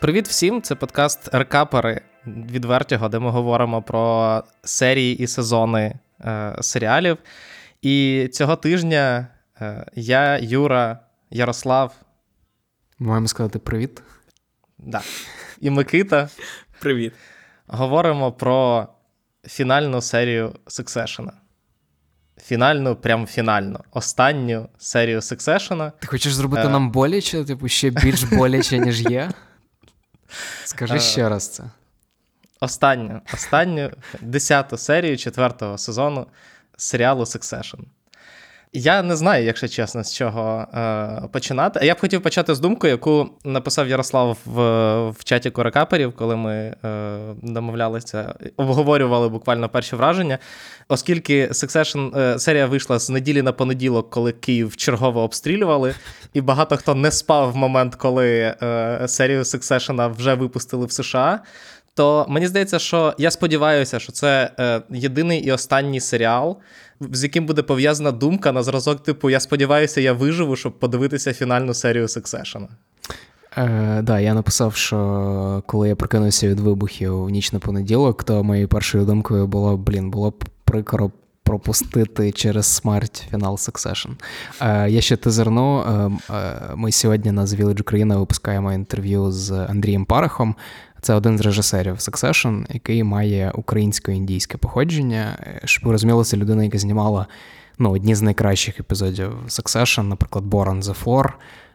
Привіт всім! Це подкаст Рекапери від Вертіго, де ми говоримо про серії і сезони е, серіалів. І цього тижня е, я, Юра, Ярослав. Маємо сказати привіт. Да. І Микита. Привіт. Говоримо про фінальну серію Succession. Фінальну, прям фінальну. Останню серію Succession. Ти хочеш зробити е... нам боляче, типу, ще більш боляче, ніж є? Скажи е, ще раз це. Останню, останню десяту серію четвертого сезону серіалу Succession. Я не знаю, якщо чесно, з чого е, починати. Я б хотів почати з думкою, яку написав Ярослав в в чаті корекаперів, коли ми е, домовлялися, обговорювали буквально перші враження. Оскільки Succession, е, серія вийшла з неділі на понеділок, коли Київ чергово обстрілювали, і багато хто не спав в момент, коли е, серію Succession вже випустили в США. То мені здається, що я сподіваюся, що це е, єдиний і останній серіал, з яким буде пов'язана думка на зразок, типу, я сподіваюся, я виживу, щоб подивитися фінальну серію Succession. Е, да, я написав, що коли я прокинувся від вибухів в ніч на понеділок, то моєю першою думкою було: блін, було б прикро пропустити через смерть фінал Succession. Е, Я ще тизерну. Е, е, Ми сьогодні на The Village Україна випускаємо інтерв'ю з Андрієм Парахом. Це один з режисерів Succession, який має українсько-індійське походження. Щоб ви розуміли, це людина, яка знімала ну, одні з найкращих епізодів Succession, наприклад, Born the Floor,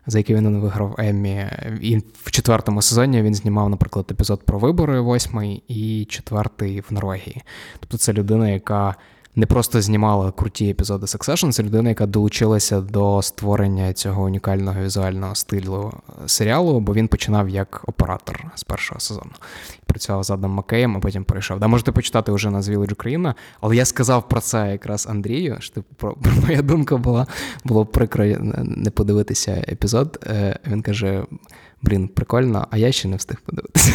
за який він виграв Еммі. І в четвертому сезоні він знімав, наприклад, епізод про вибори восьмий і четвертий в Норвегії. Тобто це людина, яка не просто знімала круті епізоди Succession, це людина, яка долучилася до створення цього унікального візуального стилю серіалу, бо він починав як оператор з першого сезону. Працював з Адам Макеєм, а потім перейшов. Да, можете почитати вже на Village Україна, але я сказав про це якраз Андрію. що типу, про, про моя думка була було прикро не подивитися епізод. Е, він каже: Блін, прикольно, а я ще не встиг подивитися.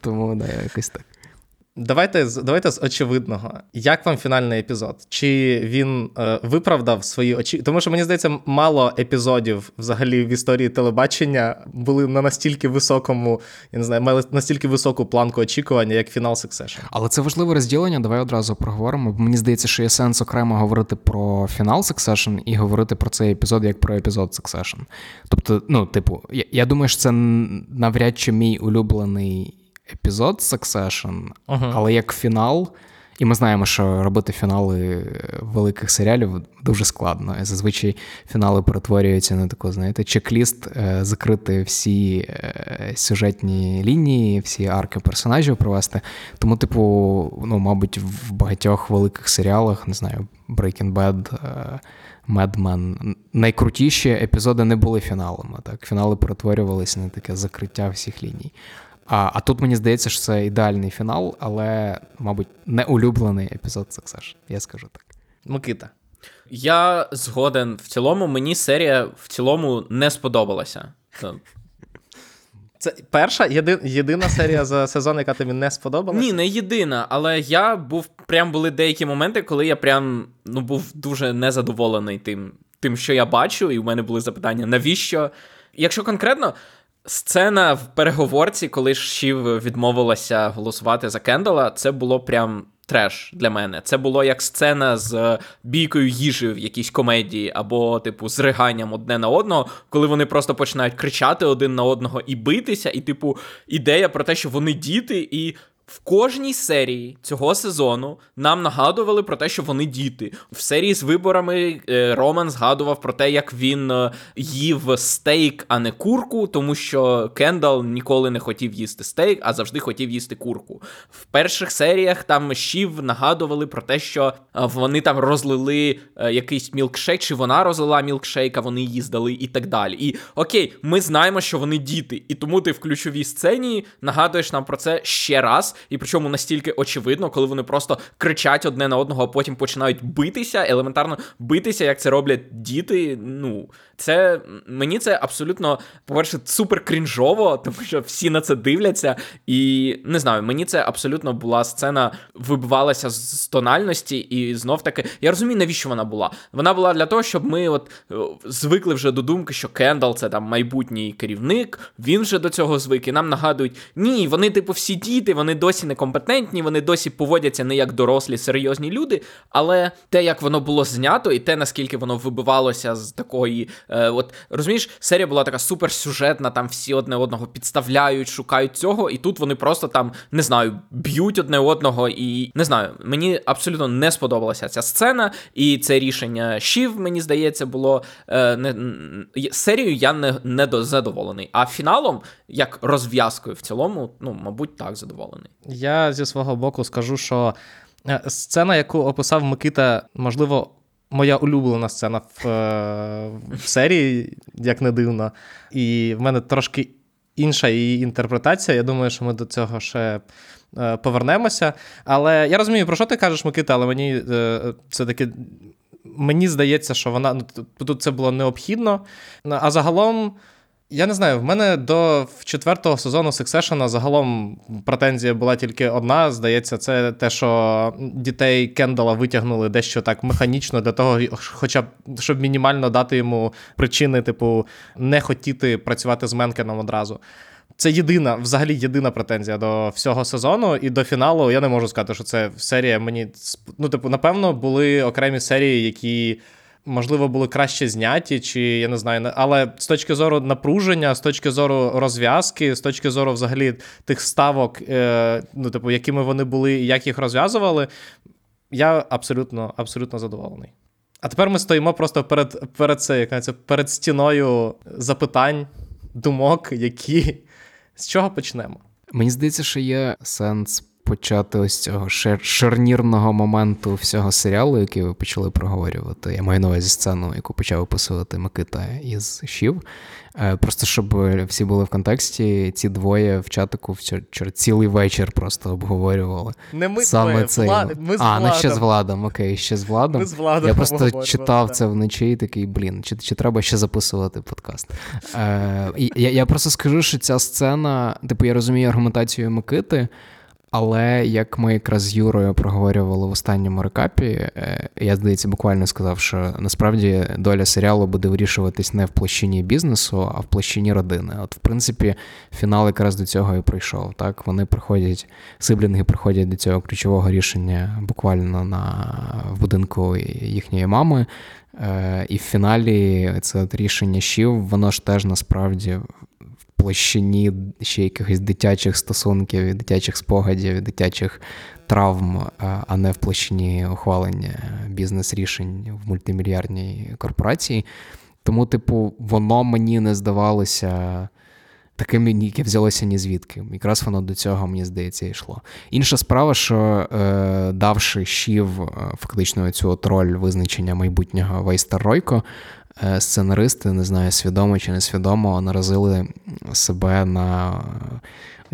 Тому да, якось так. Давайте давайте з очевидного. Як вам фінальний епізод? Чи він е, виправдав свої очі? Тому що мені здається, мало епізодів взагалі в історії телебачення були на настільки високому, я не знаю, мали настільки високу планку очікування, як фінал Succession. Але це важливе розділення. Давай одразу проговоримо. Бо мені здається, що є сенс окремо говорити про фінал Succession і говорити про цей епізод як про епізод Succession. Тобто, ну, типу, я, я думаю, що це навряд чи мій улюблений епізод Succession, uh-huh. але як фінал. І ми знаємо, що робити фінали великих серіалів дуже складно. І Зазвичай фінали перетворюються на таку, знаєте, чек-ліст, е, закрити всі е, сюжетні лінії, всі арки персонажів провести. Тому, типу, ну, мабуть, в багатьох великих серіалах, не знаю, Breaking Bad, е, Mad Men, найкрутіші епізоди не були фіналами. Так, Фінали перетворювалися на таке закриття всіх ліній. А а тут мені здається, що це ідеальний фінал, але, мабуть, не улюблений епізод Succession, я скажу так. Микита. Я згоден в цілому, мені серія в цілому не сподобалася. Це перша єди, єдина серія за сезон, яка тобі не сподобалася? Ні, не єдина, але я був прям були деякі моменти, коли я прям ну, був дуже незадоволений тим, тим, що я бачу, і в мене були запитання, навіщо? Якщо конкретно, Сцена в переговорці, коли Шів відмовилася голосувати за Кендала, це було прям треш для мене. Це було як сцена з бійкою їжі в якійсь комедії, або, типу, з риганням одне на одного, коли вони просто починають кричати один на одного і битися, і, типу, ідея про те, що вони діти, і в кожній серії цього сезону нам нагадували про те, що вони діти. В серії з виборами е, Роман згадував про те, як він е, їв стейк, а не курку, тому що Кендал ніколи не хотів їсти стейк, а завжди хотів їсти курку. В перших серіях там Шів нагадували про те, що е, вони там розлили якийсь мілкшейк, чи вона розлила мілкшейк, а вони її здали, і так далі. І окей, ми знаємо, що вони діти, і тому ти в ключовій сцені нагадуєш нам про це ще раз і причому настільки очевидно, коли вони просто кричать одне на одного, а потім починають битися, елементарно битися, як це роблять діти. Ну, це мені це абсолютно, по-перше, супер крінжово, тому що всі на це дивляться. І не знаю, мені це абсолютно була сцена, вибивалася з тональності, і знов таки я розумію, навіщо вона була. Вона була для того, щоб ми от е, звикли вже до думки, що Кендал це там майбутній керівник, він вже до цього звик, і нам нагадують, ні, вони, типу, всі діти, вони досі некомпетентні, вони досі поводяться не як дорослі, серйозні люди. Але те, як воно було знято, і те, наскільки воно вибивалося з такої. Е, от розумієш, серія була така суперсюжетна, там всі одне одного підставляють, шукають цього, і тут вони просто там не знаю, б'ють одне одного, і не знаю, мені абсолютно не сподобалася ця сцена, і це рішення щів, мені здається, було е, не серією я не, не задоволений. А фіналом, як розв'язкою в цілому, ну, мабуть, так задоволений. Я зі свого боку скажу, що е, сцена, яку описав Микита, можливо. Моя улюблена сцена в, е, в серії, як не дивно. І в мене трошки інша її інтерпретація. Я думаю, що ми до цього ще е, повернемося. Але я розумію, про що ти кажеш, Микита, але мені це таки. Мені здається, що вона ну, тут це було необхідно. А загалом. Я не знаю, в мене до четвертого сезону Succession загалом претензія була тільки одна. Здається, це те, що дітей Кендала витягнули дещо так механічно для того, хоча б щоб мінімально дати йому причини, типу, не хотіти працювати з Менкеном одразу. Це єдина, взагалі єдина претензія до всього сезону, і до фіналу я не можу сказати, що це серія мені. Ну, типу, напевно, були окремі серії, які можливо, були краще зняті, чи я не знаю, але з точки зору напруження, з точки зору розв'язки, з точки зору взагалі тих ставок, е, ну, типу, якими вони були і як їх розв'язували, я абсолютно абсолютно задоволений. А тепер ми стоїмо просто перед перед, це, як це, перед стіною запитань, думок, які з чого почнемо. Мені здається, що є сенс почати ось цього шарнірного моменту всього серіалу, який ви почали проговорювати. Я маю на увазі сцену, яку почав описувати Микита із Шів. Е, просто щоб всі були в контексті, ці двоє в чатику цілий вечір просто обговорювали. Не ми Саме двоє, цей... Влад... ми з А, ну ще з Владом, окей, ще з Владом. Ми з Владом Я просто читав це вночі і такий, блін, чи чи треба ще записувати подкаст? Е, Я я просто скажу, що ця сцена, типу, я розумію аргументацію Микити. Але як ми якраз з Юрою проговорювали в останньому рекапі, е, я здається, буквально сказав, що насправді доля серіалу буде вирішуватись не в площині бізнесу, а в площині родини. От, в принципі, фінал якраз до цього і прийшов. Так, вони приходять, сиблінги приходять до цього ключового рішення буквально на в будинку їхньої мами. Е, і в фіналі це рішення щів, воно ж теж насправді площині ще якихось дитячих стосунків, дитячих спогадів, дитячих травм, а не в площині ухвалення бізнес-рішень в мультимільярдній корпорації. Тому, типу, воно мені не здавалося. Таким, яке взялося ні звідки. Якраз воно до цього, мені здається, йшло. Інша справа, що е, давши щів е, фактично цю от роль визначення майбутнього Вейстер Ройко, Е, сценаристи, не знаю, свідомо чи несвідомо, наразили себе на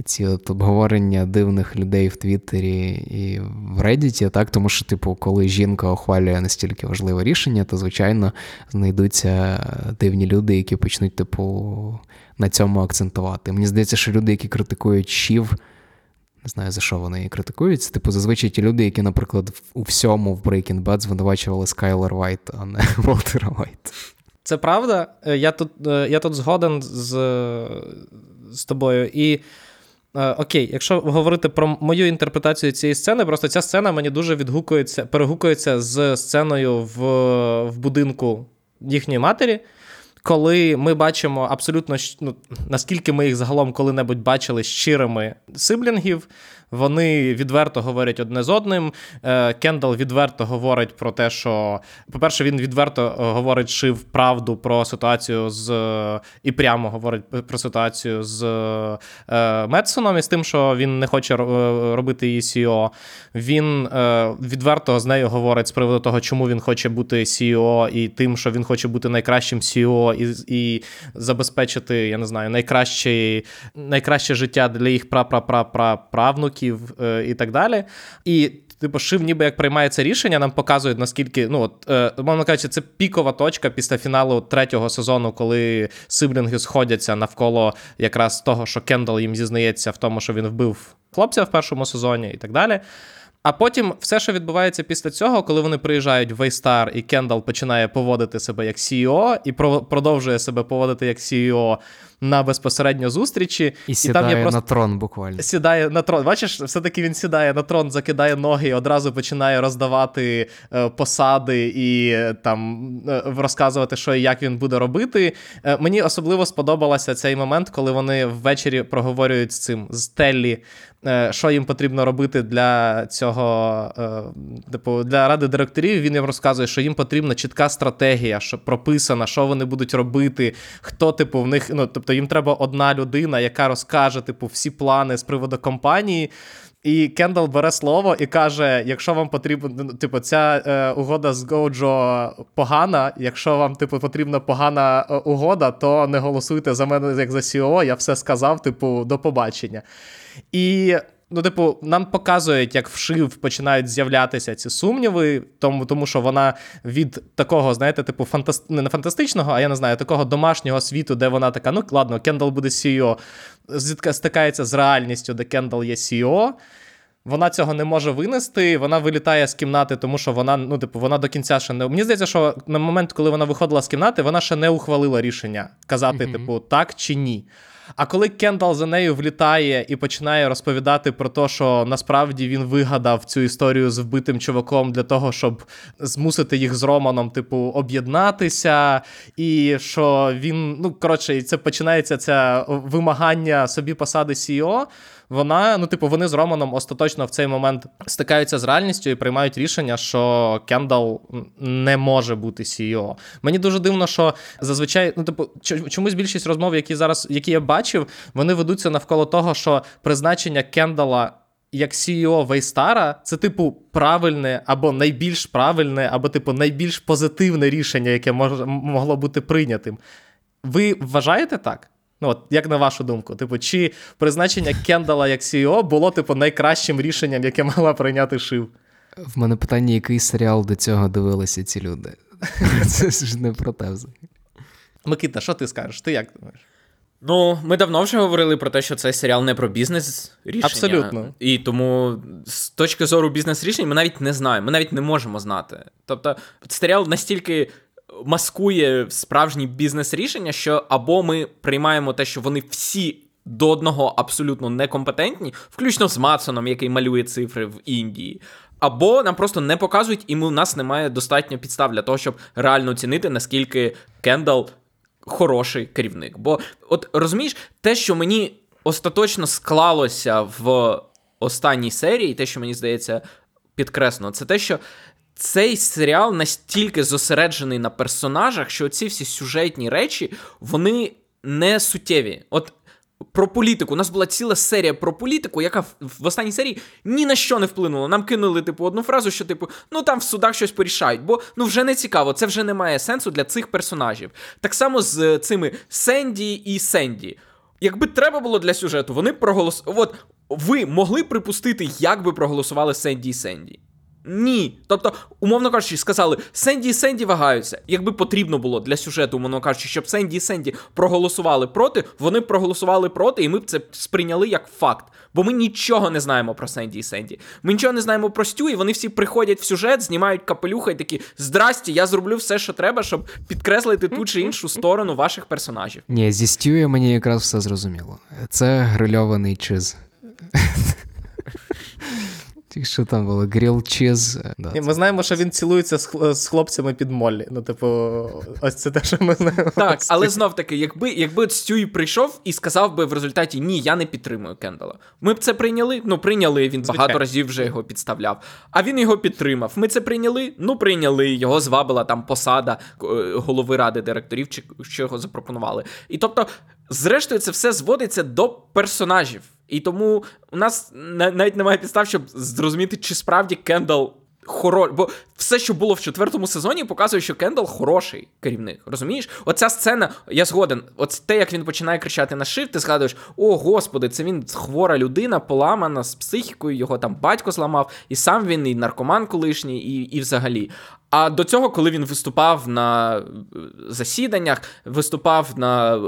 ці от обговорення дивних людей в Твіттері і в Reddit, так, тому що, типу, коли жінка ухвалює настільки важливе рішення, то, звичайно, знайдуться дивні люди, які почнуть, типу, на цьому акцентувати. Мені здається, що люди, які критикують Шів. Не знаю, за що вони її критикують. Це, типу, зазвичай ті люди, які, наприклад, у всьому в Breaking Bad звинувачували Скайлер Вайт, а не Волтера Вайт. Це правда. Е, я тут е, я тут згоден з з тобою. І е, окей, якщо говорити про мою інтерпретацію цієї сцени, просто ця сцена мені дуже відгукується, перегукується з сценою в, в будинку їхньої матері коли ми бачимо абсолютно ну, наскільки ми їх загалом коли-небудь бачили щирими сиблінгів, вони відверто говорять одне з одним. Е, Кендал відверто говорить про те, що, по-перше, він відверто е, говорить шив правду про ситуацію з і прямо говорить про ситуацію з е, Медсоном і з тим, що він не хоче робити її CEO. Він відверто з нею говорить з приводу того, чому він хоче бути CEO, і тим, що він хоче бути найкращим CEO І і забезпечити, я не знаю, найкраще найкраще життя для їх правнуків е, і так далі. І Типу, Шив ніби як приймає це рішення, нам показують, наскільки, ну, от, е, мовно кажучи, це пікова точка після фіналу третього сезону, коли сиблінги сходяться навколо якраз того, що Кендал їм зізнається в тому, що він вбив хлопця в першому сезоні і так далі. А потім все, що відбувається після цього, коли вони приїжджають в Вейстар, і Кендал починає поводити себе як CEO, і продовжує себе поводити як CEO на безпосередньо зустрічі. І сідає там є просто... на трон буквально. Сідає на трон. Бачиш, все-таки він сідає на трон, закидає ноги і одразу починає роздавати е, посади і там е, розказувати, що і як він буде робити. Е, мені особливо сподобалося цей момент, коли вони ввечері проговорюють з цим з Теллі, е, що їм потрібно робити для цього, е, типу, для ради директорів. Він їм розказує, що їм потрібна чітка стратегія, що прописана, що вони будуть робити, хто, типу, в них. ну, тобто Тобто їм треба одна людина, яка розкаже типу, всі плани з приводу компанії. І Кендал бере слово і каже: якщо вам потрібно, ну, типу, ця е, угода з Гоуджо погана. Якщо вам типу, потрібна погана е, угода, то не голосуйте за мене як за CEO, Я все сказав, типу, до побачення. І Ну, типу, нам показують, як в Шів починають з'являтися ці сумніви, тому тому що вона від такого, знаєте, типу, фантаст... не фантастичного, а я не знаю, такого домашнього світу, де вона така, ну ладно, Кендал буде CEO, стикається з реальністю, де Кендал є CEO. Вона цього не може винести, вона вилітає з кімнати, тому що вона, ну, типу, вона до кінця ще не. Мені здається, що на момент, коли вона виходила з кімнати, вона ще не ухвалила рішення казати, mm-hmm. типу, так чи ні. А коли Кендал за нею влітає і починає розповідати про те, що насправді він вигадав цю історію з вбитим чуваком для того, щоб змусити їх з Романом, типу, об'єднатися, і що він, ну коротше, це починається це вимагання собі посади CEO, вона, ну, типу, вони з Романом остаточно в цей момент стикаються з реальністю і приймають рішення, що Кендал не може бути CEO. Мені дуже дивно, що зазвичай, ну, типу, чомусь більшість розмов, які зараз, які я бачив, вони ведуться навколо того, що призначення Кендала. Як CEO Вейстара, це, типу, правильне або найбільш правильне, або, типу, найбільш позитивне рішення, яке мож, могло бути прийнятим. Ви вважаєте так? Ну, от, як на вашу думку, типу, чи призначення Кендала як CEO було, типу, найкращим рішенням, яке мала прийняти Шив? В мене питання, який серіал до цього дивилися ці люди? Це ж не про те Микита, що ти скажеш? Ти як думаєш? Ну, ми давно вже говорили про те, що цей серіал не про бізнес рішення. Абсолютно. І тому з точки зору бізнес рішень ми навіть не знаємо, ми навіть не можемо знати. Тобто, серіал настільки маскує справжні бізнес-рішення, що або ми приймаємо те, що вони всі до одного абсолютно некомпетентні, включно з Матсоном, який малює цифри в Індії. Або нам просто не показують, і у нас немає достатньо підстав для того, щоб реально оцінити, наскільки Кендал хороший керівник. Бо, от розумієш, те, що мені остаточно склалося в останній серії, те, що мені здається підкреслено, це те, що цей серіал настільки зосереджений на персонажах, що ці всі сюжетні речі вони не суттєві. От про політику. У нас була ціла серія про політику, яка в останній серії ні на що не вплинула. Нам кинули, типу, одну фразу, що, типу, ну там в судах щось порішають, бо ну вже не цікаво, це вже не має сенсу для цих персонажів. Так само з цими Сенді і Сенді. Якби треба було для сюжету, вони проголосували. От ви могли припустити, як би проголосували Сенді і Сенді. Ні. Тобто, умовно кажучи, сказали, Сенді і Сенді вагаються. Якби потрібно було для сюжету, умовно кажучи, щоб Сенді і Сенді проголосували проти, вони б проголосували проти, і ми б це сприйняли як факт. Бо ми нічого не знаємо про Сенді і Сенді. Ми нічого не знаємо про Стю, і вони всі приходять в сюжет, знімають капелюха і такі: Здрасті, я зроблю все, що треба, щоб підкреслити ту чи іншу сторону ваших персонажів. Ні, зі Стю мені якраз все зрозуміло. Це грильований чиз. Що там було? Гріл чіз. Да, Ми це... знаємо, що він цілується з, з хлопцями під Моллі. Ну, типу, ось це те, що ми знаємо. Так, але знов таки, якби якби Стюй прийшов і сказав би в результаті ні, я не підтримую Кендала. Ми б це прийняли? Ну, прийняли, він Звичайно. багато разів вже його підставляв. А він його підтримав. Ми це прийняли? Ну, прийняли. Його звабила там посада е, голови ради директорів, чи що його запропонували. І тобто, зрештою, це все зводиться до персонажів. І тому у нас навіть немає підстав, щоб зрозуміти, чи справді Кендал хоро... Бо все, що було в четвертому сезоні, показує, що Кендал хороший керівник. Розумієш? Оця сцена, я згоден. От те, як він починає кричати на шиф, ти згадуєш: о, господи, це він хвора людина, поламана з психікою, його там батько зламав, і сам він, і наркоман колишній, і, і взагалі. А до цього, коли він виступав на е, засіданнях, виступав на е,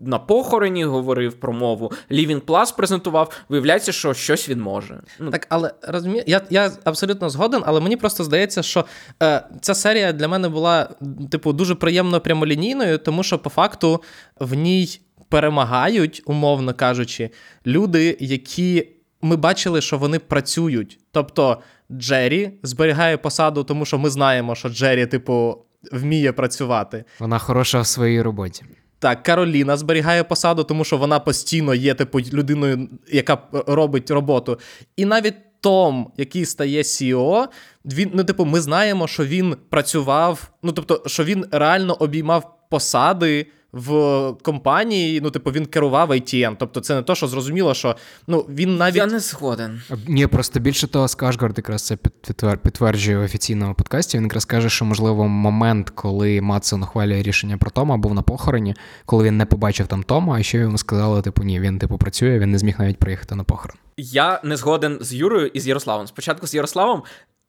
на похороні, говорив про мову, Living Plus презентував, виявляється, що щось він може. Ну так, але розумію, я я абсолютно згоден, але мені просто здається, що е, ця серія для мене була, типу, дуже приємно прямолінійною, тому що по факту в ній перемагають, умовно кажучи, люди, які ми бачили, що вони працюють. Тобто Джері зберігає посаду, тому що ми знаємо, що Джері, типу, вміє працювати. Вона хороша в своїй роботі. Так, Кароліна зберігає посаду, тому що вона постійно є, типу, людиною, яка робить роботу. І навіть Том, який стає CEO, він, ну, типу, ми знаємо, що він працював, ну тобто, що він реально обіймав посади в компанії, ну, типу, він керував ITN. Тобто, це не то, що зрозуміло, що ну, він навіть. Я не згоден. Ні, просто більше того, Скашгард якраз це підтверджує в офіційному подкасті. Він якраз каже, що, можливо, момент, коли Матсон ухвалює рішення про Тома, був на похороні, коли він не побачив там Тома, а ще йому сказали, типу, ні, він типу працює, він не зміг навіть приїхати на похорон. Я не згоден з Юрою і з Ярославом. Спочатку з Ярославом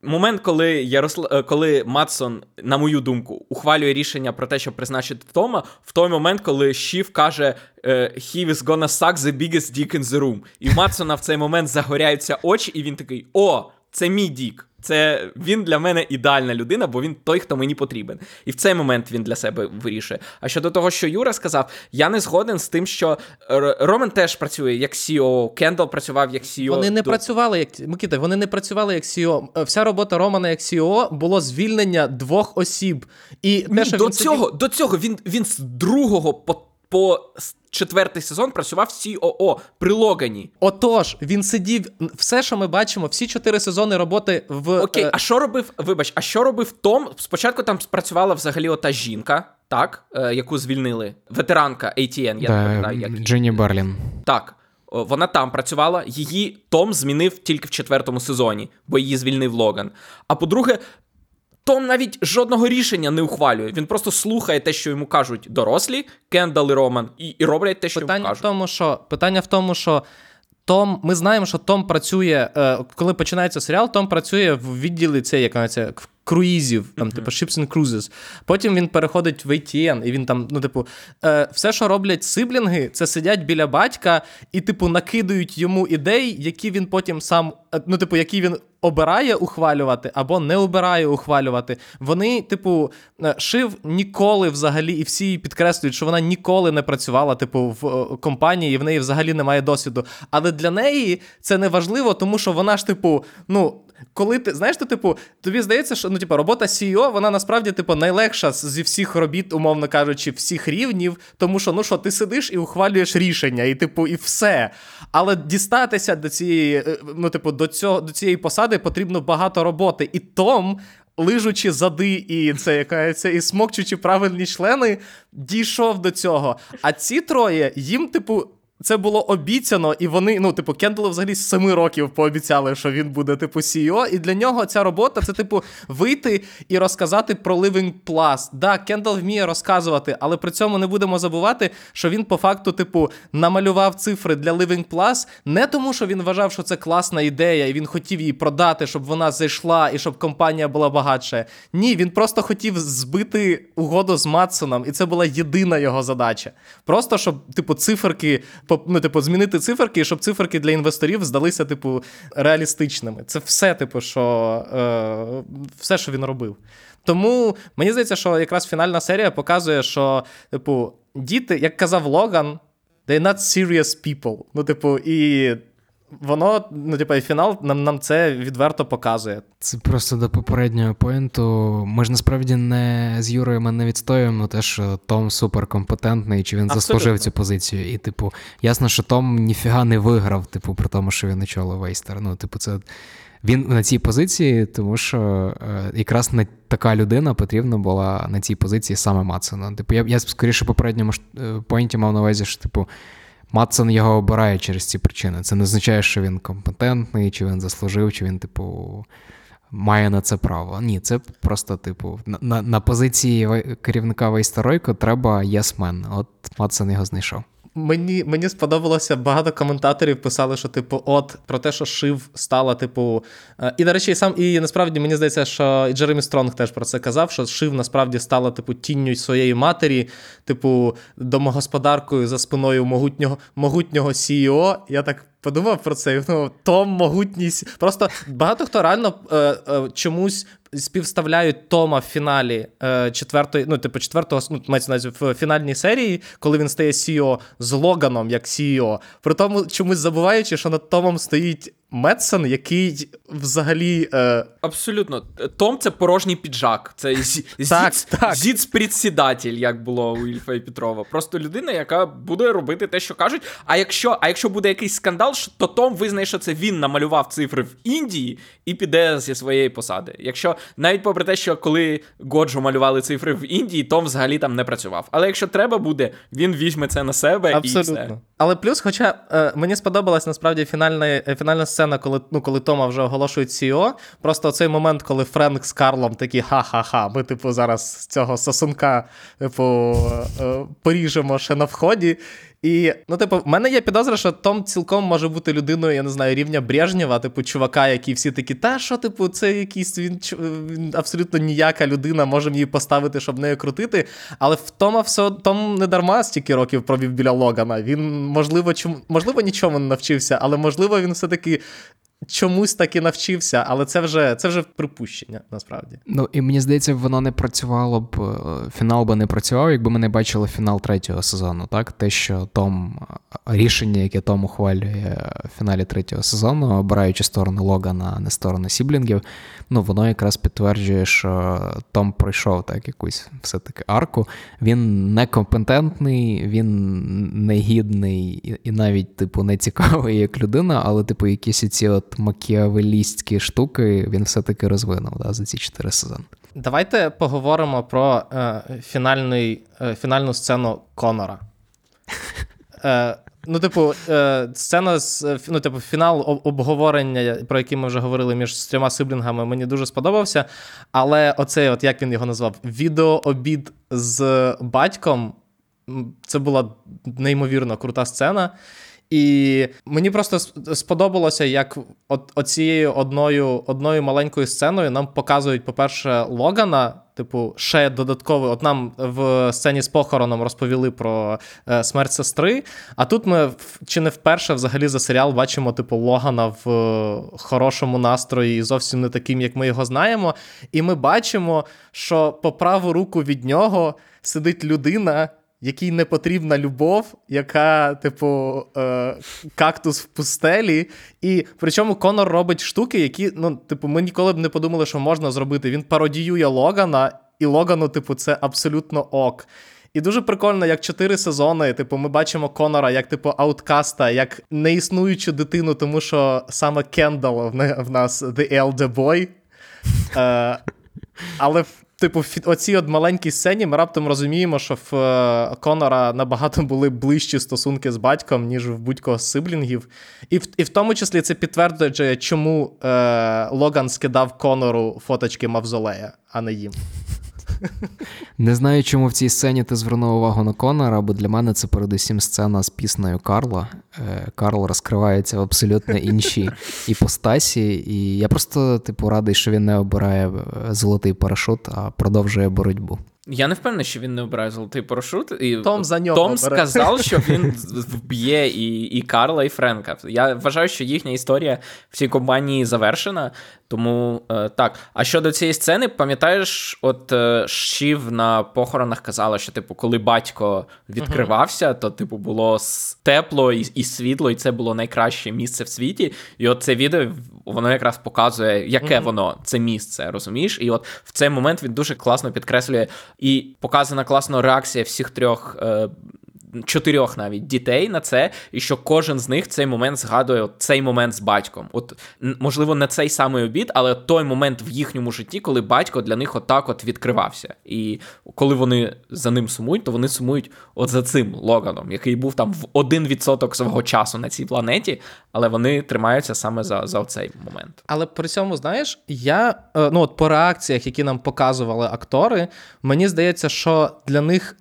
Момент, коли Яросла... Е, коли Матсон, на мою думку, ухвалює рішення про те, щоб призначити Тома, в той момент, коли Шіф каже е, «He is gonna suck the biggest dick in the room». І Матсона в цей момент загоряються очі, і він такий: О, це мій дік. Це він для мене ідеальна людина, бо він той, хто мені потрібен. І в цей момент він для себе вирішує. А щодо того, що Юра сказав, я не згоден з тим, що Роман теж працює як CEO, Кендал працював як CEO. Вони не до... працювали як Микита, вони не працювали як CEO. Е, вся робота Романа як CEO було звільнення двох осіб. І Ні, те, що до він цього сидів... до цього він він з другого по по четвертий сезон працював COO при Логані. Отож, він сидів. Все, що ми бачимо, всі чотири сезони роботи в. Окей, е... а що робив? Вибач, а що робив Том? Спочатку там працювала взагалі ота жінка, так, е, яку звільнили. Ветеранка ATN, я да, не пам'ятаю, як Дженні Барлін. Так. Вона там працювала, її Том змінив тільки в четвертому сезоні, бо її звільнив Логан. А по-друге, том навіть жодного рішення не ухвалює. Він просто слухає те, що йому кажуть дорослі, Кендал і Роман, і і роблять те, що питання йому кажуть. В тому, що, Питання в тому, що Том, ми знаємо, що Том працює, е, коли починається серіал, Том працює в відділі це, як це, круїзів, там, типу, Ships and Cruises. Потім він переходить в ATN, і він там, ну, типу, е, все, що роблять сиблінги, це сидять біля батька і, типу, накидають йому ідей, які він потім сам, е, ну, типу, які він обирає ухвалювати або не обирає ухвалювати. Вони, типу, е, шив ніколи взагалі, і всі підкреслюють, що вона ніколи не працювала, типу, в е, компанії, і в неї взагалі немає досвіду. Але для неї це не важливо, тому що вона ж, типу, ну коли ти знаєш, то, типу, тобі здається, що ну, типу, робота CEO, вона насправді типу, найлегша зі всіх робіт, умовно кажучи, всіх рівнів, тому що ну що, ти сидиш і ухвалюєш рішення, і типу, і все. Але дістатися до цієї, е, ну, типу, до цього до цієї посади потрібно багато роботи. І Том. Лижучи зади і це яка і смокчучи правильні члени, дійшов до цього. А ці троє їм, типу, це було обіцяно, і вони, ну, типу, Кендалу взагалі з семи років пообіцяли, що він буде, типу, CEO, І для нього ця робота це, типу, вийти і розказати про Living Plus. Да, Кендал вміє розказувати, але при цьому не будемо забувати, що він по факту, типу, намалював цифри для Living Plus не тому, що він вважав, що це класна ідея, і він хотів її продати, щоб вона зайшла і щоб компанія була багатша. Ні, він просто хотів збити угоду з Матсоном, і це була єдина його задача. Просто щоб, типу, циферки ну, типу, змінити циферки, щоб циферки для інвесторів здалися, типу, реалістичними. Це все, типу, що е, все, що він робив. Тому мені здається, що якраз фінальна серія показує, що, типу, діти, як казав Логан, they're not serious people. Ну, типу, і воно, ну, типу, і фінал нам нам це відверто показує. Це просто до попереднього поінту. Ми ж насправді не з Юрою ми не відстоюємо те, що Том суперкомпетентний, чи він Абсолютно. заслужив цю позицію. І, типу, ясно, що Том ніфіга не виграв, типу, при тому, що він очолив Вейстер. Ну, типу, це. Він на цій позиції, тому що е, якраз не така людина потрібна була на цій позиції саме Матсона. Типу, я я скоріше попередньому е, поінті мав на увазі, що типу, Матсон його обирає через ці причини. Це не означає, що він компетентний, чи він заслужив, чи він, типу, має на це право. Ні, це просто, типу, на на, на позиції керівника Вейстеройко треба єсмен. От Матсон його знайшов. Мені мені сподобалося, багато коментаторів писали, що, типу, от про те, що Шив стала, типу. Е, і, до речі, сам і насправді мені здається, що і Джеремі Стронг теж про це казав, що Шив насправді стала, типу, тінню своєї матері, типу, домогосподаркою за спиною могутнього могутнього CEO. Я так подумав про це. Ну, Том могутність. Просто багато хто реально е, е, чомусь співставляють Тома в фіналі е, четвертої, ну, типу, четвертого ну, мається на в фінальній серії, коли він стає CEO з Логаном як CEO. При тому чомусь забуваючи, що над Томом стоїть Метсон, який взагалі. Е... Абсолютно. Том це порожній піджак. Це зіц-председатель, як було у Ільфа і Петрова. Просто людина, яка буде робити те, що кажуть. А якщо а якщо буде якийсь скандал, то Том визнає, що це він намалював цифри в Індії і піде зі своєї посади. Якщо навіть попри те, що коли Годжо малювали цифри в Індії, Том взагалі там не працював. Але якщо треба буде, він візьме це на себе Абсолютно. і все. Але плюс, хоча е, мені сподобалась насправді фінальна е, фінальна сцена, коли ну, коли Тома вже оголошують CEO, Просто цей момент, коли Френк з Карлом такі ха-ха-ха, ми, типу, зараз цього сосунка, типу, е, поріжемо ще на вході. І, ну, типу, в мене є підозра, що Том цілком може бути людиною, я не знаю, рівня Брежнєва, типу, чувака, який всі такі, та що, типу, це якийсь він, він абсолютно ніяка людина, можемо її поставити, щоб нею крутити. Але в Тома все Том не дарма стільки років провів біля Логана. Він, можливо, чому, можливо, нічому не навчився, але можливо, він все-таки чомусь таки навчився, але це вже це вже припущення насправді. Ну і мені здається, воно не працювало б. Е, фінал би не працював, якби ми не бачили фінал третього сезону. Так, те, що Том рішення, яке Том ухвалює в фіналі третього сезону, обираючи сторону Логана, а не сторону Сіблінгів, ну воно якраз підтверджує, що Том пройшов так якусь все-таки арку. Він некомпетентний, він негідний і навіть, типу, не цікавий як людина, але, типу, якісь ці от макіавелістські штуки він все-таки розвинув да, за ці чотири сезони. Давайте поговоримо про е, фінальний, е, фінальну сцену Конора. Е, Ну, типу, е, сцена з ну, типу, фінал обговорення, про який ми вже говорили між трьома сиблінгами, мені дуже сподобався. Але оцей, от як він його назвав, відеообід з батьком. Це була неймовірно крута сцена. І мені просто сподобалося, як от оцією одною одною маленькою сценою нам показують, по-перше, Логана. Типу, ще додатково, от нам в сцені з похороном розповіли про е, смерть сестри. А тут ми чи не вперше взагалі за серіал бачимо, типу, Логана в е, хорошому настрої і зовсім не таким, як ми його знаємо. І ми бачимо, що по праву руку від нього сидить людина, якій не потрібна любов, яка, типу, е, кактус в пустелі. І причому Конор робить штуки, які, ну, типу, ми ніколи б не подумали, що можна зробити. Він пародіює Логана, і Логану, типу, це абсолютно ок. І дуже прикольно, як чотири сезони, типу, ми бачимо Конора як, типу, ауткаста, як неіснуючу дитину, тому що саме Кендал в нас The Elder Boy. Е, Але типу, в оцій от маленькій сцені ми раптом розуміємо, що в е, Конора набагато були ближчі стосунки з батьком, ніж в будь-кого з сиблінгів. І в і в тому числі це підтверджує, чому е, Логан скидав Конору фоточки Мавзолея, а не їм. Не знаю, чому в цій сцені ти звернув увагу на Конора, бо для мене це передусім сцена з піснею Карла. Е, Карл розкривається в абсолютно іншій іпостасі, і я просто, типу, радий, що він не обирає е, золотий парашут, а продовжує боротьбу. Я не впевнений, що він не обирає золотий парашут. І Том за нього Том сказав, що він вб'є і і Карла, і Френка. Я вважаю, що їхня історія в цій компанії завершена. Тому е, так. А щодо цієї сцени, пам'ятаєш, от е, Шів на похоронах казала, що, типу, коли батько відкривався, uh-huh. то, типу, було тепло і, і світло, і це було найкраще місце в світі. І от це відео воно якраз показує, яке uh-huh. воно це місце, розумієш? І от в цей момент він дуже класно підкреслює і показана класно реакція всіх трьох. Е, чотирьох навіть дітей на це, і що кожен з них цей момент згадує от цей момент з батьком. От можливо, не цей самий обід, але той момент в їхньому житті, коли батько для них отак от відкривався. І коли вони за ним сумують, то вони сумують от за цим Логаном, який був там в один відсоток свого часу на цій планеті, але вони тримаються саме за за цей момент. Але при цьому, знаєш, я е, ну от по реакціях, які нам показували актори, мені здається, що для них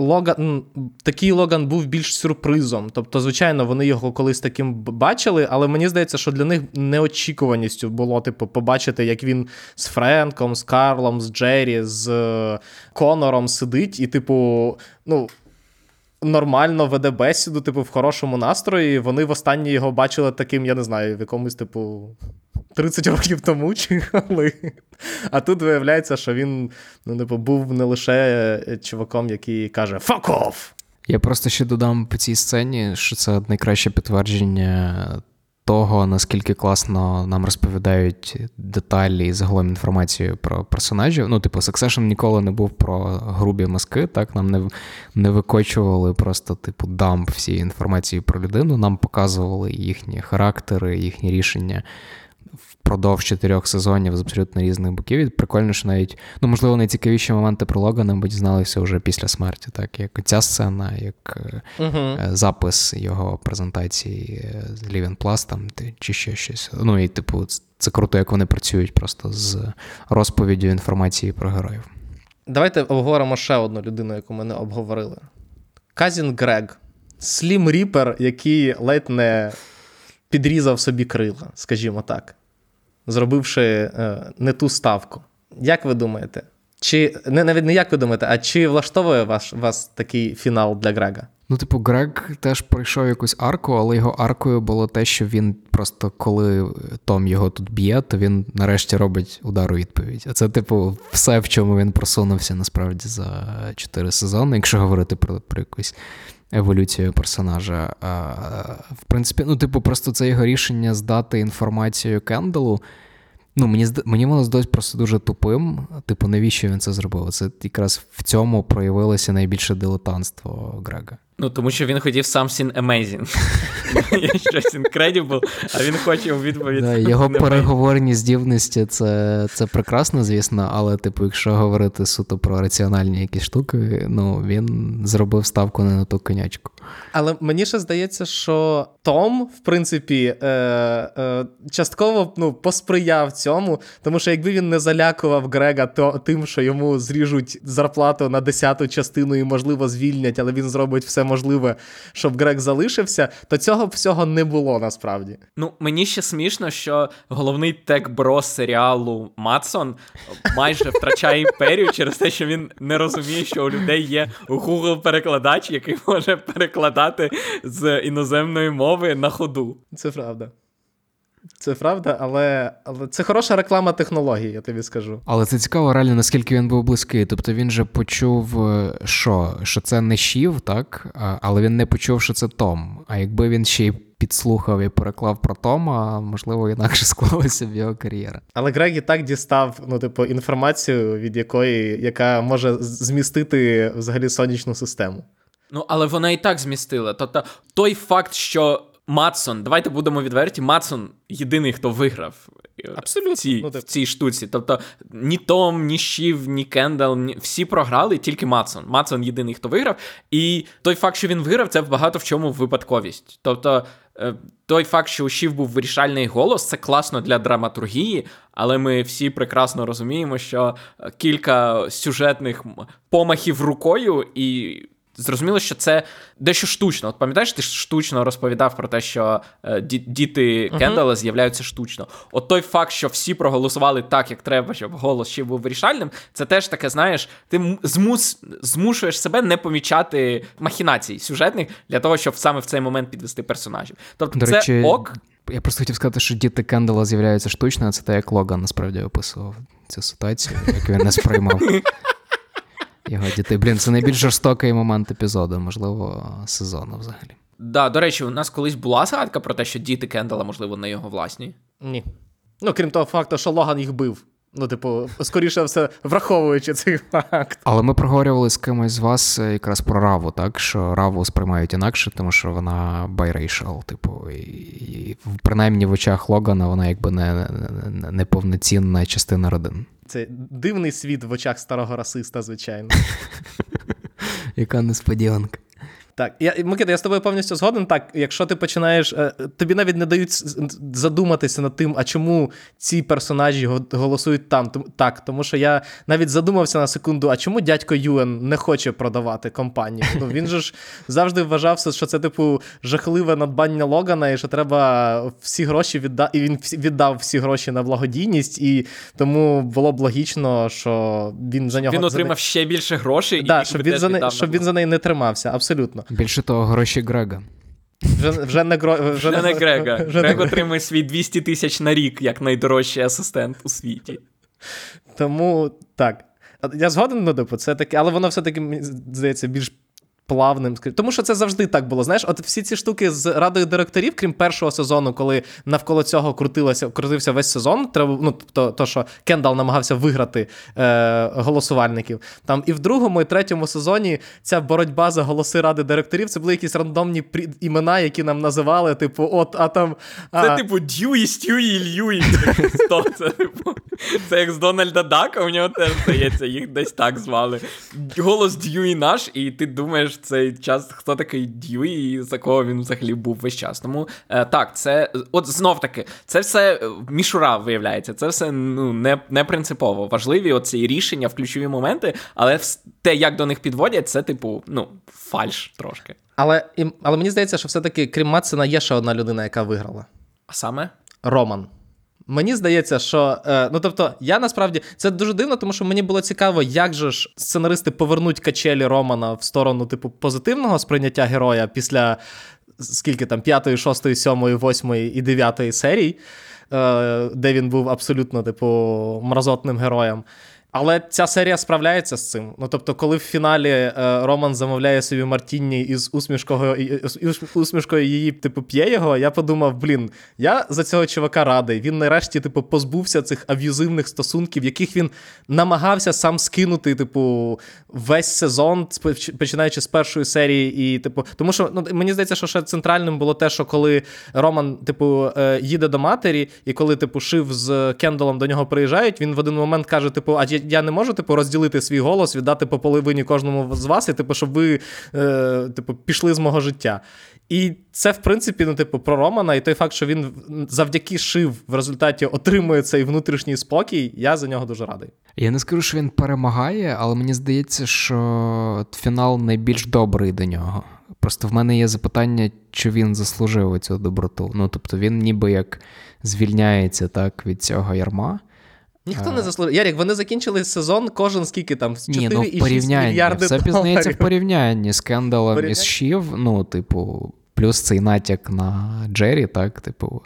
Логан, такий Логан був більш сюрпризом. Тобто, звичайно, вони його колись таким бачили, але мені здається, що для них неочікуваністю було типу, побачити, як він з Френком, з Карлом, з Джері, з е, Конором сидить, і, типу, ну. Нормально веде бесіду, типу, в хорошому настрої. Вони востаннє його бачили таким, я не знаю, в якомусь, типу, 30 років тому чи коли. А тут виявляється, що він ну, типу, був не лише чуваком, який каже «Fuck off!». Я просто ще додам по цій сцені, що це найкраще підтвердження того, наскільки класно нам розповідають деталі і загалом інформацію про персонажів. Ну, типу, Succession ніколи не був про грубі мазки, так нам не не викочували просто, типу, дамп всієї інформації про людину. Нам показували їхні характери, їхні рішення впродовж чотирьох сезонів з абсолютно різних боків. І прикольно, що навіть, ну, можливо, найцікавіші моменти про Логана ми дізналися вже після смерті, так, як ця сцена, як uh-huh. запис його презентації е, з Plus там, чи ще щось. Ну, і, типу, це круто, як вони працюють просто з розповіддю інформації про героїв. Давайте обговоримо ще одну людину, яку ми не обговорили. Казін Грег. Слім Ріпер, який ледь не підрізав собі крила, скажімо так зробивши е, не ту ставку. Як ви думаєте? Чи не навіть не як ви думаєте, а чи влаштовує вас, вас такий фінал для Грега? Ну, типу, Грег теж пройшов якусь арку, але його аркою було те, що він просто коли Том його тут б'є, то він нарешті робить удар у відповідь. А це, типу, все, в чому він просунувся насправді за чотири сезони, якщо говорити про, про якусь еволюцію персонажа. В принципі, ну, типу, просто це його рішення здати інформацію Кенделу. Ну, мені мені воно здалось просто дуже тупим. Типу, навіщо він це зробив? Це якраз в цьому проявилося найбільше дилетантство Грега. Ну, тому що він хотів something amazing. Щось incredible, а він хоче у відповідь. Да, його переговорні здібності це це прекрасно, звісно, але, типу, якщо говорити суто про раціональні якісь штуки, ну він зробив ставку не на ту конячку. Але мені ще здається, що Том, в принципі, е, е, частково ну, посприяв цьому, тому що якби він не залякував Грега то, тим, що йому зріжуть зарплату на десяту частину і, можливо, звільнять, але він зробить все можливе, щоб Грег залишився, то цього всього не було насправді. Ну, мені ще смішно, що головний тек-бро серіалу Матсон майже втрачає імперію через те, що він не розуміє, що у людей є Google-перекладач, який може перекладати з іноземної мови на ходу. Це правда. Це правда, але але це хороша реклама технології, я тобі скажу. Але це цікаво, реально, наскільки він був близький. Тобто він же почув, е, що Що це не Шів, так? Але він не почув, що це Том. А якби він ще й підслухав і переклав про Тома, можливо, інакше склалася б його кар'єра. Але Грег і так дістав ну, типу, інформацію, від якої яка може змістити взагалі сонячну систему. Ну, але вона і так змістила. Тобто, той факт, що. Матсон, давайте будемо відверті. Матсон єдиний, хто виграв е, Абсолютно. В, цій, ну, в цій штуці. Тобто ні Том, ні Шів, ні Кендал, ні... всі програли, тільки Матсон. Матсон єдиний, хто виграв. І той факт, що він виграв, це багато в чому випадковість. Тобто, е, той факт, що у Шів був вирішальний голос, це класно для драматургії, але ми всі прекрасно розуміємо, що кілька сюжетних помахів рукою і зрозуміло, що це дещо штучно. От пам'ятаєш, ти штучно розповідав про те, що е, діти Кендала uh-huh. з'являються штучно. От той факт, що всі проголосували так, як треба, щоб голос ще був вирішальним, це теж таке, знаєш, ти змус, змушуєш себе не помічати махінацій сюжетних для того, щоб саме в цей момент підвести персонажів. Тобто, До це речі, ок. Я просто хотів сказати, що діти Кендала з'являються штучно, а це те, як Логан насправді описував цю ситуацію, як він не сприймав. Його дітей. Блін, це найбільш жорстокий момент епізоду, можливо, сезону взагалі. Да, до речі, у нас колись була згадка про те, що діти Кендала, можливо, не його власні. Ні. Ну, крім того факту, що Логан їх бив. Ну, типу, скоріше все, враховуючи цей факт. Але ми проговорювали з кимось з вас е, якраз про Раву, так? Що Раву сприймають інакше, тому що вона biracial, типу, і, і принаймні в очах Логана вона якби не, не, не повноцінна частина родин. Це дивний світ в очах старого расиста, звичайно. Яка несподіванка. Так, я Микита, я з тобою повністю згоден. Так, якщо ти починаєш, е, тобі навіть не дають задуматися над тим, а чому ці персонажі голосують там. Так, тому що я навіть задумався на секунду, а чому дядько Юен не хоче продавати компанію? Ну він же ж завжди вважався, що це типу жахливе надбання Логана, і що треба всі гроші віддати. І він віддав всі гроші на благодійність, і тому було б логічно, що він за нього він отримав за... ще більше грошей, да, і щоб він за не щоб він за неї не тримався. Абсолютно. Більше того, гроші Грега. Вже вже не гро... вже не, не Грега. Вже Грег не... отримує свій 200 тисяч на рік як найдорожчий асистент у світі. Тому так. Я згоден, ну, типу, це таке, але воно все-таки, здається, більш плавним. Тому що це завжди так було. Знаєш, от всі ці штуки з радою директорів, крім першого сезону, коли навколо цього крутилося, крутився весь сезон. Треба ну, то, то що Кендал намагався виграти е, голосувальників. Там і в другому, і третьому сезоні ця боротьба за голоси ради директорів це були якісь рандомні імена, які нам називали, типу, от, а там. А... Це, типу, Дьюї, Стюї, Льюї. Це, типу, це як з Дональда Дака, у нього теж здається, їх десь так звали. Голос Дьюї наш, і ти думаєш цей час, хто такий Дьюї і за кого він взагалі був весь час. Тому е, так, це от знов таки, це все е, мішура виявляється. Це все ну не не принципово. Важливі оці рішення в ключові моменти, але те, як до них підводять, це типу ну фальш трошки. Але але мені здається, що все-таки крім Матсена, є ще одна людина, яка виграла. А саме Роман. Мені здається, що е, ну тобто, я насправді це дуже дивно, тому що мені було цікаво, як же ж сценаристи повернуть качелі Романа в сторону, типу, позитивного сприйняття героя після скільки там п'ятої, шостої, сьомої, восьмої і дев'ятої серій, е, де він був абсолютно, типу, мразотним героєм. Але ця серія справляється з цим. Ну тобто, коли в фіналі е, Роман замовляє собі Мартінні із усмішкою усмішкою її, типу, п'є його, я подумав: блін, я за цього чувака радий. Він нарешті, типу, позбувся цих аб'юзивних стосунків, яких він намагався сам скинути, типу, весь сезон, починаючи з першої серії. І, типу, тому що ну, мені здається, що ще центральним було те, що коли Роман, типу, е, їде до матері, і коли, типу, шив з Кендалом до нього приїжджають, він в один момент каже: типу, а я не можу типу, розділити свій голос, віддати по половині кожному з вас, і типу, щоб ви е, типу, пішли з мого життя. І це, в принципі, ну, типу, про Романа, і той факт, що він завдяки шив в результаті отримує цей внутрішній спокій, я за нього дуже радий. Я не скажу, що він перемагає, але мені здається, що фінал найбільш добрий до нього. Просто в мене є запитання, чи він заслужив цю доброту. Ну, тобто, він ніби як звільняється так від цього ярма. Ніхто не заслужив. Ярік, вони закінчили сезон, кожен скільки там 4,6 ну, мільярди Все пізнається в порівнянні з Кендалом і з Шів. Ну, типу, плюс цей натяк на Джері, так, типу,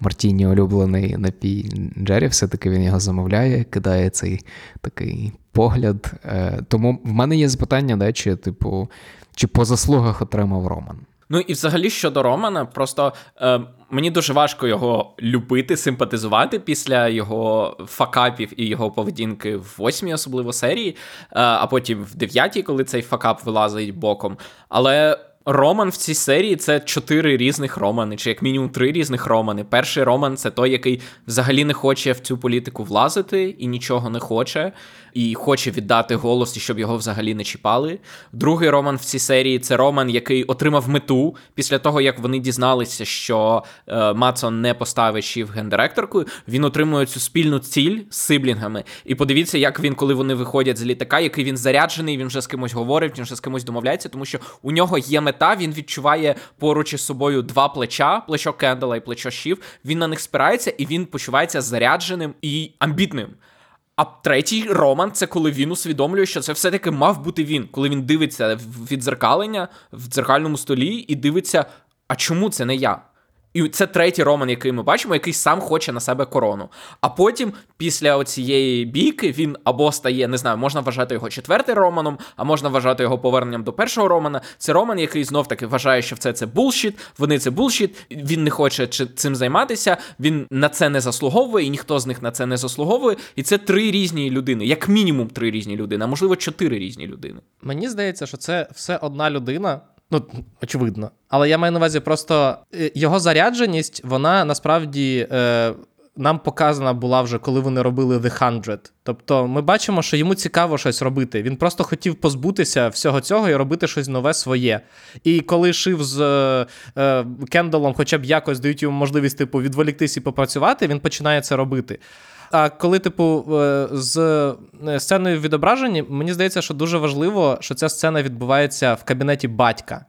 Мартіні улюблений напій Джері, все-таки він його замовляє, кидає цей такий погляд. Е, тому в мене є запитання, да, чи, типу, чи по заслугах отримав Роман. Ну і взагалі щодо Романа, просто е, мені дуже важко його любити, симпатизувати після його факапів і його поведінки в восьмій, особливо серії, е, а потім в дев'ятій, коли цей факап вилазить боком. Але. Роман в цій серії це чотири різних романи, чи як мінімум три різних романи. Перший роман це той, який взагалі не хоче в цю політику влазити і нічого не хоче і хоче віддати голос, і щоб його взагалі не чіпали. Другий роман в цій серії це роман, який отримав мету після того, як вони дізналися, що е, Мацон не поставить Шів гендиректоркою. Він отримує цю спільну ціль з сиблінгами. І подивіться, як він, коли вони виходять з літака, який він заряджений, він вже з кимось говорить, він вже з кимось домовляється, тому що у нього є мета. Він відчуває поруч із собою два плеча: плечо Кендала і плечо Шів. Він на них спирається і він почувається зарядженим і амбітним. А третій роман це коли він усвідомлює, що це все-таки мав бути він, коли він дивиться в відзеркалення в дзеркальному столі і дивиться, а чому це не я? І це третій Роман, який ми бачимо, який сам хоче на себе корону. А потім, після оцієї бійки, він або стає, не знаю, можна вважати його четвертим Романом, а можна вважати його поверненням до першого Романа. Це Роман, який знов таки вважає, що все це булшіт, вони це булшіт, він не хоче цим займатися, він на це не заслуговує, і ніхто з них на це не заслуговує. І це три різні людини, як мінімум три різні людини, а можливо чотири різні людини. Мені здається, що це все одна людина. Ну, очевидно. Але я маю на увазі просто е, його зарядженість, вона насправді е, нам показана була вже, коли вони робили The 100. Тобто ми бачимо, що йому цікаво щось робити. Він просто хотів позбутися всього цього і робити щось нове своє. І коли шив з е, е Кендалом, хоча б якось дають йому можливість типу, відволіктись і попрацювати, він починає це робити. А коли, типу, е, з е, сценою відображені, мені здається, що дуже важливо, що ця сцена відбувається в кабінеті батька.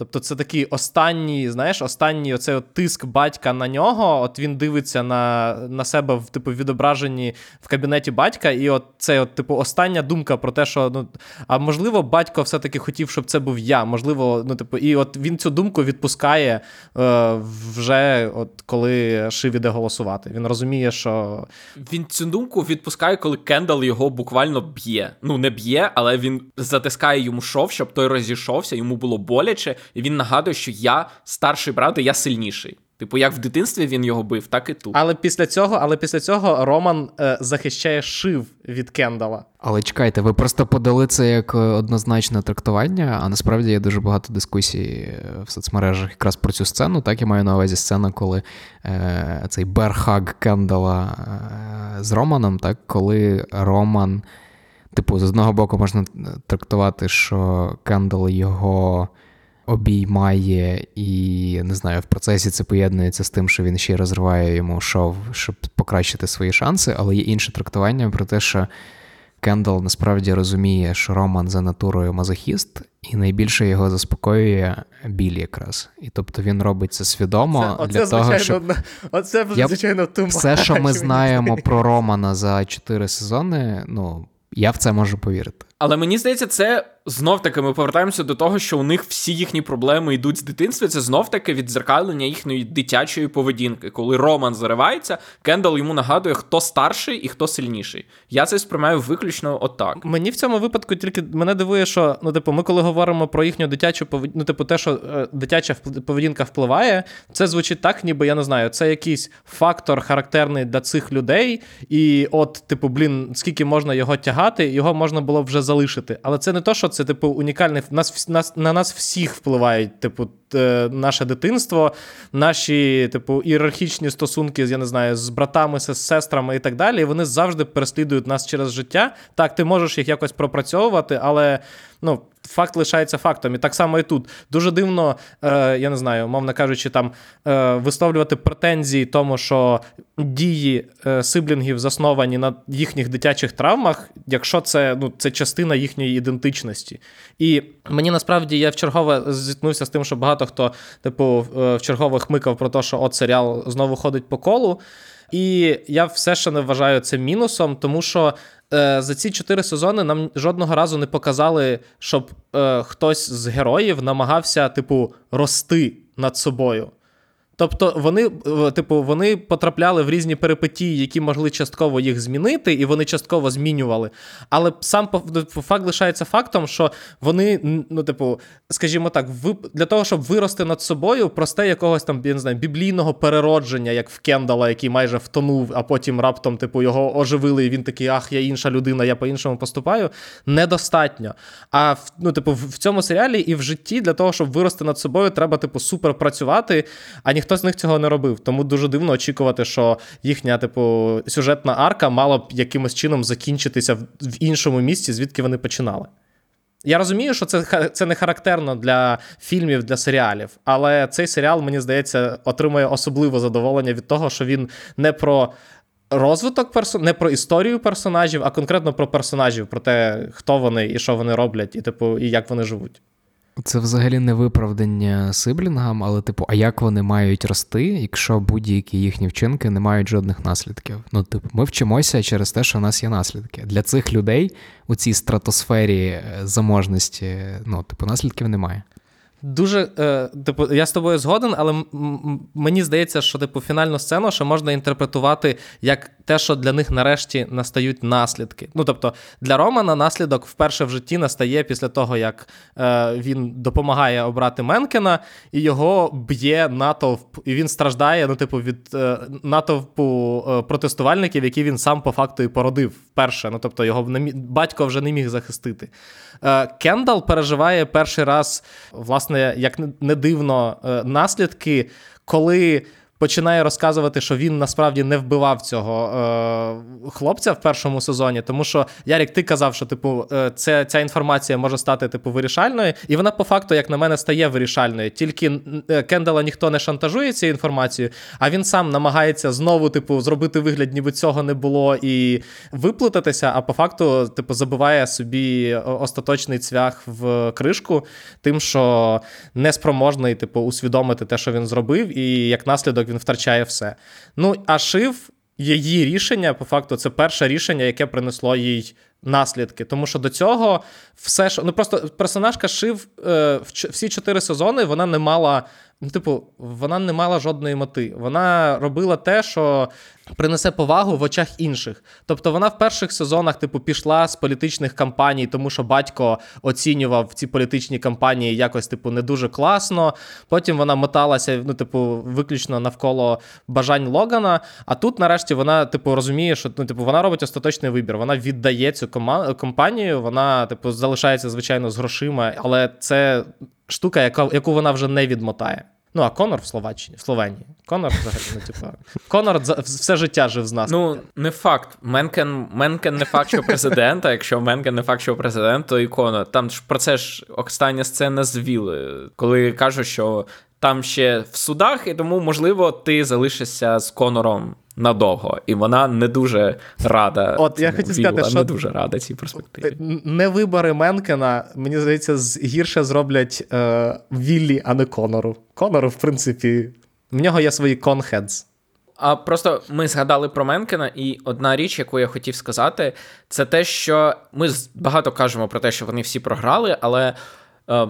Тобто це такий останній, знаєш, останній оцей от тиск батька на нього. От він дивиться на на себе в типу відображенні в кабінеті батька, і от це, от, типу, остання думка про те, що ну а можливо, батько все-таки хотів, щоб це був я. Можливо, ну типу, і от він цю думку відпускає е, вже от коли Шив іде голосувати. Він розуміє, що він цю думку відпускає, коли Кендал його буквально б'є. Ну не б'є, але він затискає йому шов, щоб той розійшовся, йому було боляче і він нагадує, що я старший брат, і я сильніший. Типу, як в дитинстві він його бив, так і тут. Але після цього але після цього Роман е, захищає шив від Кендала. Але чекайте, ви просто подали це як однозначне трактування, а насправді є дуже багато дискусій е, в соцмережах якраз про цю сцену. Так я маю на увазі сцена, коли е, цей берхаг Кендала е, з Романом, так, коли Роман, типу, з одного боку можна трактувати, що Кендал його обіймає і не знаю, в процесі це поєднується з тим, що він ще й розриває йому шов, щоб покращити свої шанси, але є інше трактування про те, що Кендал насправді розуміє, що Роман за натурою мазохіст, і найбільше його заспокоює біль якраз. І тобто він робить це свідомо це, для оце, того, звичайно, щоб... Оце, звичайно, туман. Все, що ми знаємо про Романа за чотири сезони, ну, я в це можу повірити. Але мені здається, це знов таки ми повертаємося до того, що у них всі їхні проблеми йдуть з дитинства. Це знов таки відзеркалення їхньої дитячої поведінки. Коли Роман заривається, Кендал йому нагадує, хто старший і хто сильніший. Я це сприймаю виключно отак. Мені в цьому випадку тільки мене дивує, що ну, типу, ми коли говоримо про їхню дитячу поведінку, ну, типу, те, що е, дитяча поведінка впливає, це звучить так, ніби я не знаю, це якийсь фактор характерний для цих людей, і от, типу, блін, скільки можна його тягати, його можна було вже залишити. Але це не то, що це, типу, унікальний. Нас, нас, На нас всіх впливають, типу, наше дитинство, наші, типу, ієрархічні стосунки, я не знаю, з братами, з сестрами і так далі. Вони завжди переслідують нас через життя. Так, ти можеш їх якось пропрацьовувати, але ну, факт лишається фактом. І так само і тут. Дуже дивно, е, я не знаю, мовно кажучи, там е, висловлювати претензії тому, що дії е, сиблінгів засновані на їхніх дитячих травмах, якщо це ну, це частина їхньої ідентичності. І мені насправді я вчергове зіткнувся з тим, що багато хто, типу, е, вчергове хмикав про те, що от серіал знову ходить по колу. І я все ще не вважаю це мінусом, тому що е, за ці чотири сезони нам жодного разу не показали, щоб е, хтось з героїв намагався, типу, рости над собою. Тобто вони, е, типу, вони потрапляли в різні перипетії, які могли частково їх змінити, і вони частково змінювали. Але сам факт лишається фактом, що вони, ну, типу, скажімо так, для того, щоб вирости над собою, просте якогось там, я не знаю, біблійного переродження, як в Кендала, який майже втонув, а потім раптом, типу, його оживили, і він такий, ах, я інша людина, я по-іншому поступаю. Недостатньо. А ну, типу, в цьому серіалі і в житті для того, щоб вирости над собою, треба, типу, супер працювати, а ніхто з них цього не робив. Тому дуже дивно очікувати, що їхня, типу, сюжетна арка мала б якимось чином закінчитися в іншому місці, звідки вони починали. Я розумію, що це це не характерно для фільмів, для серіалів, але цей серіал, мені здається, отримує особливе задоволення від того, що він не про розвиток персон... не про історію персонажів, а конкретно про персонажів, про те, хто вони і що вони роблять, і типу, і як вони живуть. Це взагалі не виправдання сиблінгам, але, типу, а як вони мають рости, якщо будь-які їхні вчинки не мають жодних наслідків? Ну, типу, ми вчимося через те, що в нас є наслідки. Для цих людей у цій стратосфері е, заможності, ну, типу, наслідків немає. Дуже, е, типу, я з тобою згоден, але м- мені здається, що типу фінальну сцену ще можна інтерпретувати як те, що для них нарешті настають наслідки. Ну тобто для Романа наслідок вперше в житті настає після того, як е, він допомагає обрати Менкена, і його б'є натовп, і він страждає ну, типу, від е, натовпу е, протестувальників, які він сам по факту і породив вперше. Ну тобто його батько вже не міг захистити. Е, Кендал переживає перший раз, власне, як не дивно, е, наслідки, коли починає розказувати, що він насправді не вбивав цього е, хлопця в першому сезоні. Тому що Ярік, ти казав, що типу, е, це, ця інформація може стати типу вирішальною, і вона по факту, як на мене, стає вирішальною. Тільки е, Кендала ніхто не шантажує цією інформацією, а він сам намагається знову, типу, зробити вигляд, ніби цього не було, і виплутатися. А по факту, типу, забиває собі остаточний цвях в кришку, тим, що неспроможний, типу, усвідомити те, що він зробив, і як наслідок він втрачає все. Ну, а шив її рішення, по факту, це перше рішення, яке принесло їй наслідки. Тому що до цього все що. Ну просто персонажка шив е, всі чотири сезони, вона не мала. Ну, типу, вона не мала жодної мети. Вона робила те, що принесе повагу в очах інших. Тобто вона в перших сезонах, типу, пішла з політичних кампаній, тому що батько оцінював ці політичні кампанії якось, типу, не дуже класно. Потім вона моталася, ну, типу, виключно навколо бажань Логана. А тут, нарешті, вона, типу, розуміє, що ну, типу, вона робить остаточний вибір. Вона віддає цю компанію, вона, типу, залишається, звичайно, з грошима, але це штука, яка, яку вона вже не відмотає. Ну, а Конор в Словаччині, в Словенії. Конор взагалі, ну, типу, Конор все життя жив з нас. Ну, не факт. Менкен Менкен не факт, що президент, а якщо Менкен не факт, що президент, то і Конор. Там ж про це ж остання сцена з Віли, коли кажуть, що там ще в судах, і тому, можливо, ти залишишся з Конором надовго, і вона не дуже рада. От я хотів сказати, що не дуже рада цій перспективі. Не вибори Менкена, мені здається, гірше зроблять е, Віллі, а не Конору. Конору, в принципі, в нього є свої конхедс. А просто ми згадали про Менкена, і одна річ, яку я хотів сказати, це те, що ми багато кажемо про те, що вони всі програли, але е,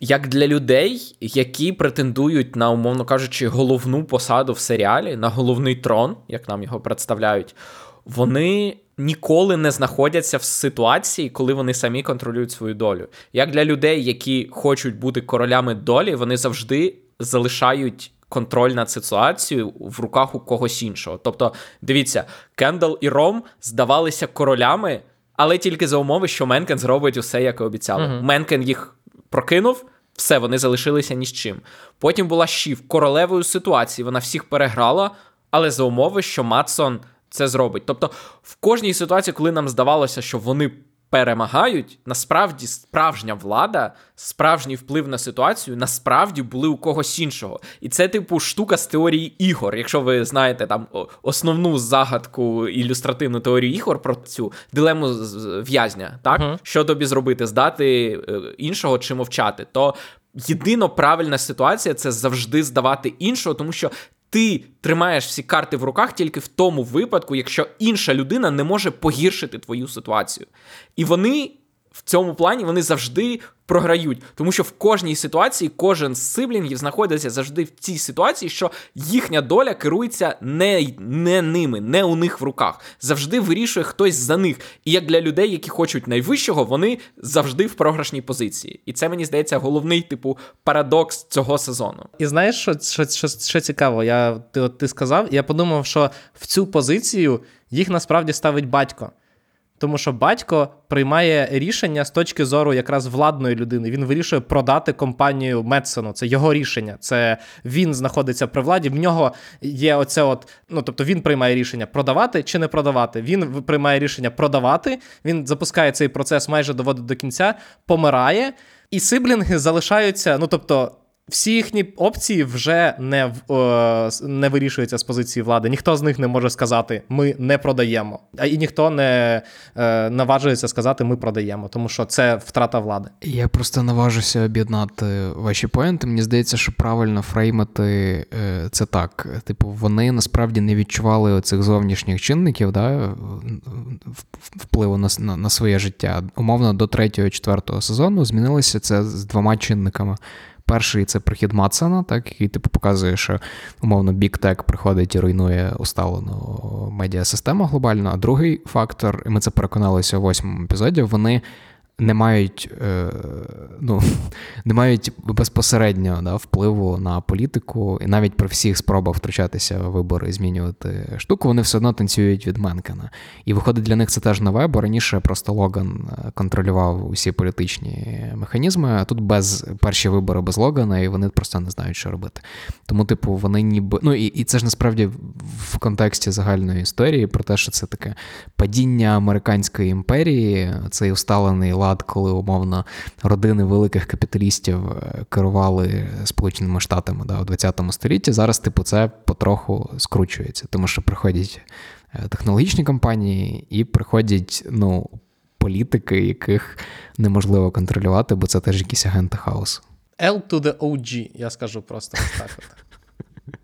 як для людей, які претендують на, умовно кажучи, головну посаду в серіалі, на головний трон, як нам його представляють, вони ніколи не знаходяться в ситуації, коли вони самі контролюють свою долю. Як для людей, які хочуть бути королями долі, вони завжди залишають. Контроль над ситуацією в руках у когось іншого. Тобто, дивіться, Кендал і Ром здавалися королями, але тільки за умови, що Менкен зробить усе, як і обіцяли. Uh-huh. Менкен їх прокинув, все, вони залишилися ні з чим. Потім була Шів королевою ситуації, вона всіх переграла, але за умови, що Матсон це зробить. Тобто, в кожній ситуації, коли нам здавалося, що вони перемагають, насправді справжня влада, справжній вплив на ситуацію, насправді були у когось іншого. І це, типу, штука з теорії ігор. Якщо ви знаєте там основну загадку ілюстративну теорію ігор про цю дилему в'язня, так uh-huh. що тобі зробити, здати е, іншого чи мовчати, то єдино правильна ситуація це завжди здавати іншого, тому що ти тримаєш всі карти в руках тільки в тому випадку, якщо інша людина не може погіршити твою ситуацію. І вони в цьому плані вони завжди програють, тому що в кожній ситуації кожен з сиблінгів знаходиться завжди в цій ситуації, що їхня доля керується не не ними, не у них в руках. Завжди вирішує хтось за них. І як для людей, які хочуть найвищого, вони завжди в програшній позиції. І це мені здається головний типу парадокс цього сезону. І знаєш, що що, що, що цікаво? Я ти от ти сказав, я подумав, що в цю позицію їх насправді ставить батько. Тому що батько приймає рішення з точки зору якраз владної людини. Він вирішує продати компанію Медсону. Це його рішення. Це він знаходиться при владі. В нього є оце, от, ну тобто він приймає рішення продавати чи не продавати. Він приймає рішення продавати. Він запускає цей процес, майже доводить до кінця, помирає, і сиблінги залишаються. Ну тобто, всі їхні опції вже не е, не вирішуються з позиції влади. Ніхто з них не може сказати Ми не продаємо. А і ніхто не е, наважується сказати Ми продаємо, тому що це втрата влади. Я просто наважуся об'єднати ваші поінти. Мені здається, що правильно фреймити е, це так. Типу, вони насправді не відчували оцих зовнішніх чинників, да, впливу на, на, на своє життя. Умовно, до третього, четвертого сезону змінилося це з двома чинниками. Перший це прихід Мадсена, так, який типу показує, що умовно Tech приходить і руйнує усталену медіасистему глобально. А другий фактор, і ми це переконалися у восьмому епізоді, вони не мають е, ну, не мають безпосередньо да, впливу на політику, і навіть при всіх спробах втручатися в вибори і змінювати штуку, вони все одно танцюють від Менкена. І виходить, для них це теж нове, бо раніше просто Логан е, контролював усі політичні механізми, а тут без перші вибори без Логана, і вони просто не знають, що робити. Тому, типу, вони ніби. Ну і, і це ж насправді в контексті загальної історії про те, що це таке падіння американської імперії, цей усталений лад лад, коли умовно родини великих капіталістів е, керували Сполученими Штатами да, у 20 столітті. Зараз, типу, це потроху скручується, тому що приходять е, технологічні компанії і приходять, ну. Політики, яких неможливо контролювати, бо це теж якісь агенти хаосу. L to the OG, я скажу просто так. от.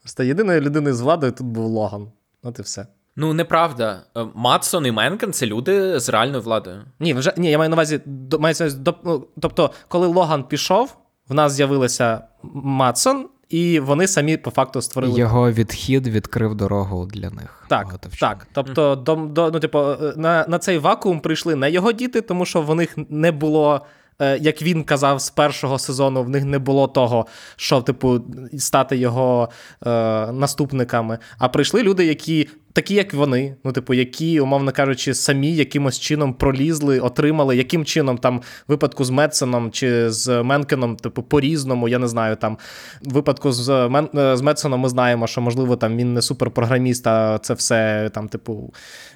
Просто єдиною людиною з владою тут був Логан. От і все. Ну, неправда. Е, Матсон і Менкен це люди з реальною владою. Ні, вже ні, я маю на увазі, до, маю до, ну, тобто, коли Логан пішов, в нас з'явилися Матсон, і вони самі по факту створили. Його відхід відкрив дорогу для них. Так, так. Тобто, до, до, ну, типу, е, на, на цей вакуум прийшли не його діти, тому що в них не було. Е, як він казав з першого сезону, в них не було того, що, типу, стати його е, наступниками. А прийшли люди, які такі, як вони, ну, типу, які, умовно кажучи, самі якимось чином пролізли, отримали, яким чином там випадку з Медсоном чи з Менкеном, типу, по-різному, я не знаю, там випадку з Мен... Е, з Медсоном ми знаємо, що, можливо, там він не суперпрограміст, а це все там, типу,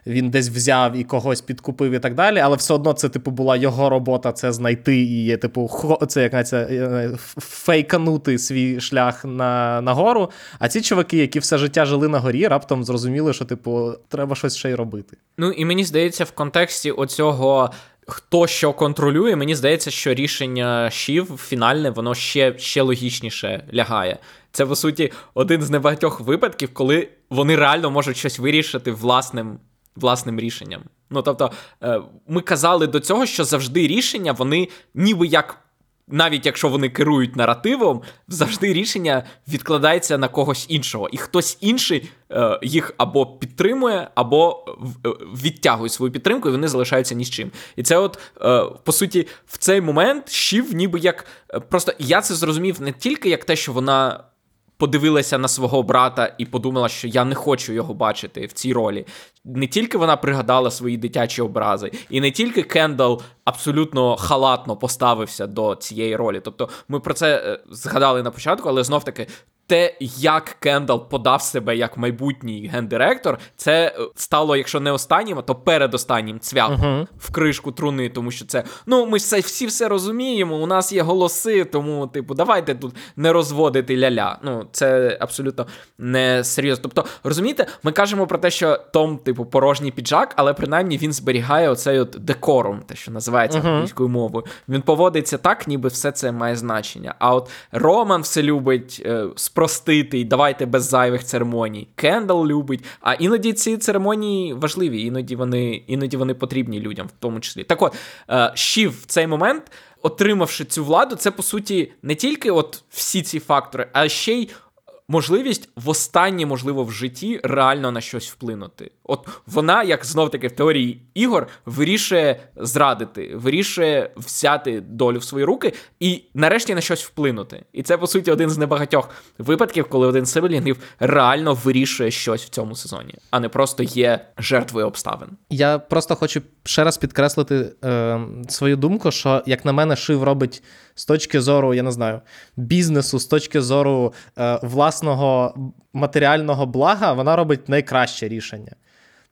він десь взяв і когось підкупив і так далі. Але все одно це, типу, була його робота це знайти і, типу, це як е, фейканути свій шлях на, на гору. А ці чуваки, які все життя жили на горі, раптом зрозуміли, що типу, треба щось ще й робити. Ну і мені здається, в контексті оцього. Хто що контролює, мені здається, що рішення Шів фінальне, воно ще ще логічніше лягає. Це, по суті, один з небагатьох випадків, коли вони реально можуть щось вирішити власним власним рішенням. Ну тобто, е, ми казали до цього, що завжди рішення, вони ніби як навіть якщо вони керують наративом, завжди рішення відкладається на когось іншого, і хтось інший е, їх або підтримує, або е, відтягує свою підтримку, і вони залишаються ні з чим. І це, от е, по суті, в цей момент щів, ніби як е, просто я це зрозумів не тільки як те, що вона подивилася на свого брата і подумала, що я не хочу його бачити в цій ролі. Не тільки вона пригадала свої дитячі образи, і не тільки Кендал абсолютно халатно поставився до цієї ролі. Тобто, ми про це е, згадали на початку, але знов таки те, як Кендал подав себе як майбутній гендиректор, це е, стало, якщо не останнім, то передостаннім цвяхом uh-huh. в кришку труни, тому що це ну ми ж всі все розуміємо. У нас є голоси, тому, типу, давайте тут не розводити ля-ля. Ну, це абсолютно не серйозно. Тобто, розумієте, ми кажемо про те, що Том, типу, порожній піджак, але принаймні він зберігає оцей от декорум, те, що називається uh-huh. англійською мовою. Він поводиться так, ніби все це має значення. А от Роман все любить. Е, спростити, давайте без зайвих церемоній. Кендал любить. А іноді ці церемонії важливі, іноді вони іноді вони потрібні людям, в тому числі. Так от, Шів в цей момент, отримавши цю владу, це по суті не тільки от всі ці фактори, а ще й можливість в останнє, можливо, в житті реально на щось вплинути. От вона, як знов таки в теорії ігор, вирішує зрадити, вирішує взяти долю в свої руки і нарешті на щось вплинути. І це, по суті, один з небагатьох випадків, коли один сибелінгів реально вирішує щось в цьому сезоні, а не просто є жертвою обставин. Я просто хочу ще раз підкреслити е, свою думку, що, як на мене, Шив робить з точки зору, я не знаю, бізнесу, з точки зору е, власного матеріального блага, вона робить найкраще рішення.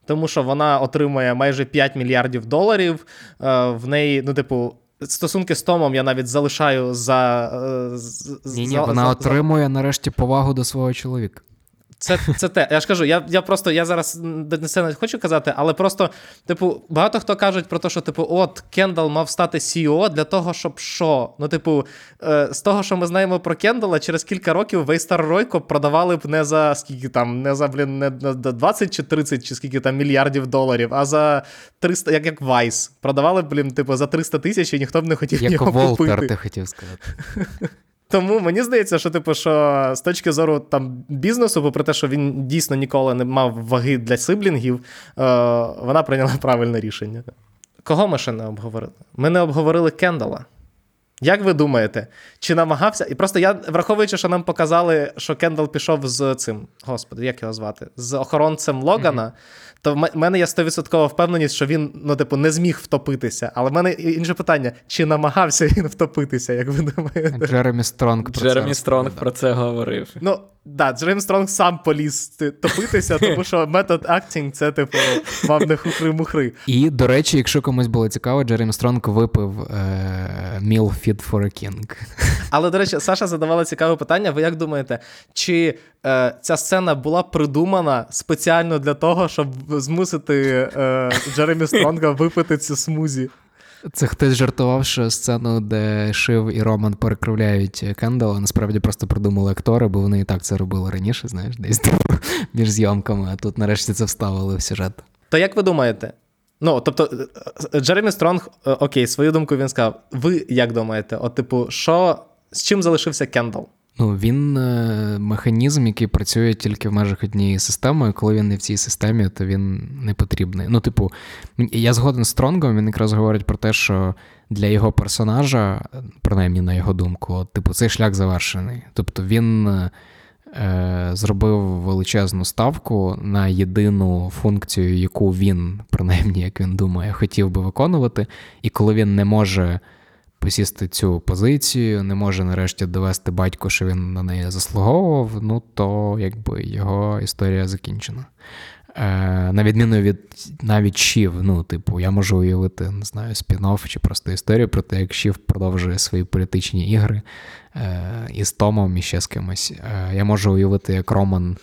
Тому що вона отримує майже 5 мільярдів доларів. Е, в неї, ну, типу, стосунки з Томом я навіть залишаю за. Ні, ні, вона за, отримує за... нарешті повагу до свого чоловіка. Це це те. Я ж кажу, я я просто я зараз не це не хочу казати, але просто, типу, багато хто кажуть про те, що, типу, от Кендал мав стати CEO для того, щоб що? Ну, типу, е, з того, що ми знаємо про Кендала, через кілька років Вейстар Ройко продавали б не за скільки там, не за блін, не 20 чи 30, чи скільки там мільярдів доларів, а за 300, як як Вайс. Продавали б, блін, типу, за 300 тисяч і ніхто б не хотів як його Волтер, купити. ти хотів сказати. Тому мені здається, що типу, що з точки зору там бізнесу, попри те, що він дійсно ніколи не мав ваги для сиблінгів, е, вона прийняла правильне рішення. Кого ми ще не обговорили? Ми не обговорили Кендала. Як ви думаєте, чи намагався? І просто я, враховуючи, що нам показали, що Кендал пішов з цим, господи, як його звати? З охоронцем Логана. То в мене є 100% впевненість, що він ну, типу, не зміг втопитися. Але в мене інше питання: чи намагався він втопитися, як ви думаєте? Джеремі Стронг про Джеремі це Стронг про це говорив. Ну, да, Джеремі Стронг сам поліз топитися, тому що метод актінг це, типу, мав не хухри-мухри. І, до речі, якщо комусь було цікаво, Джеремі Стронг випив е- Meal Fit for a King. Але, до речі, Саша задавала цікаве питання. Ви як думаєте, чи е, ця сцена була придумана спеціально для того, щоб змусити е, Джеремі Стронга випити цю смузі? Це хтось жартував, що сцену, де Шив і Роман перекривляють Кендала, насправді просто придумали актори, бо вони і так це робили раніше, знаєш, десь між зйомками, а тут нарешті це вставили в сюжет. То як ви думаєте? Ну, тобто, е, Джеремі Стронг, е, окей, свою думку він сказав. Ви як думаєте? От, типу, що з чим залишився Кендал? Ну, він е, механізм, який працює тільки в межах однієї системи. Коли він не в цій системі, то він не потрібний. Ну, типу, я згоден з Стронгом, він якраз говорить про те, що для його персонажа, принаймні на його думку, типу, цей шлях завершений. Тобто він е, зробив величезну ставку на єдину функцію, яку він, принаймні, як він думає, хотів би виконувати. І коли він не може посісти цю позицію, не може нарешті довести батько, що він на неї заслуговував, ну то якби його історія закінчена. Е, На відміну від навіть Шів, ну, типу, я можу уявити, не знаю, спін-офф чи просто історію про те, як Шів продовжує свої політичні ігри е, із Томом і ще з кимось. Е, Я можу уявити, як Роман.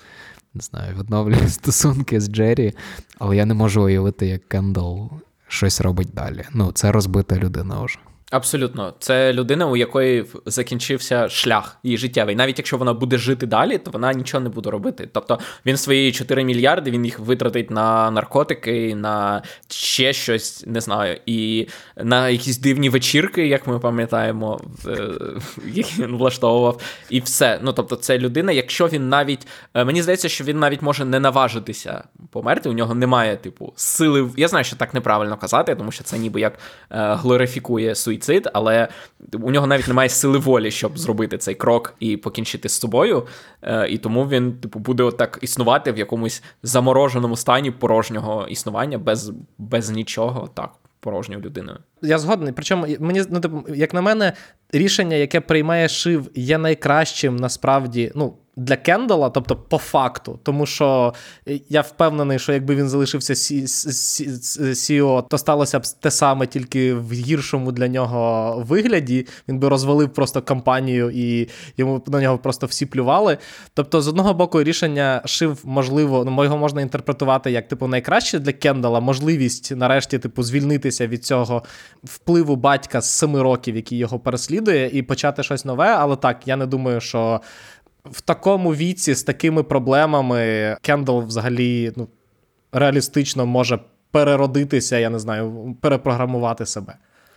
Не знаю, відновлює стосунки з Джері, але я не можу уявити, як Кендал щось робить далі. Ну, це розбита людина вже. Абсолютно, це людина, у якої закінчився шлях її життєвий. Навіть якщо вона буде жити далі, то вона нічого не буде робити. Тобто він свої 4 мільярди він їх витратить на наркотики, на ще щось, не знаю, і на якісь дивні вечірки, як ми пам'ятаємо, які він влаштовував, і все. Ну тобто, це людина, якщо він навіть е, мені здається, що він навіть може не наважитися померти. У нього немає, типу, сили. Я знаю, що так неправильно казати, тому що це ніби як е, глорифікує суїцид суїцид, але у нього навіть немає сили волі, щоб зробити цей крок і покінчити з собою. Е, і тому він, типу, буде отак існувати в якомусь замороженому стані порожнього існування без, без нічого. Так. Порожньою людиною. Я згодний. Причому мені ну, типу, як на мене, рішення, яке приймає Шив, є найкращим насправді. Ну, для Кендала, тобто по факту, тому що я впевнений, що якби він залишився CEO, то сталося б те саме, тільки в гіршому для нього вигляді. Він би розвалив просто компанію і йому на нього просто всі плювали. Тобто, з одного боку, рішення шив, можливо, ну його можна інтерпретувати як типу найкраще для Кендала, можливість нарешті, типу, звільнитися від цього впливу батька з семи років, який його переслідує, і почати щось нове. Але так, я не думаю, що в такому віці з такими проблемами Кендал взагалі ну, реалістично може переродитися, я не знаю, перепрограмувати себе.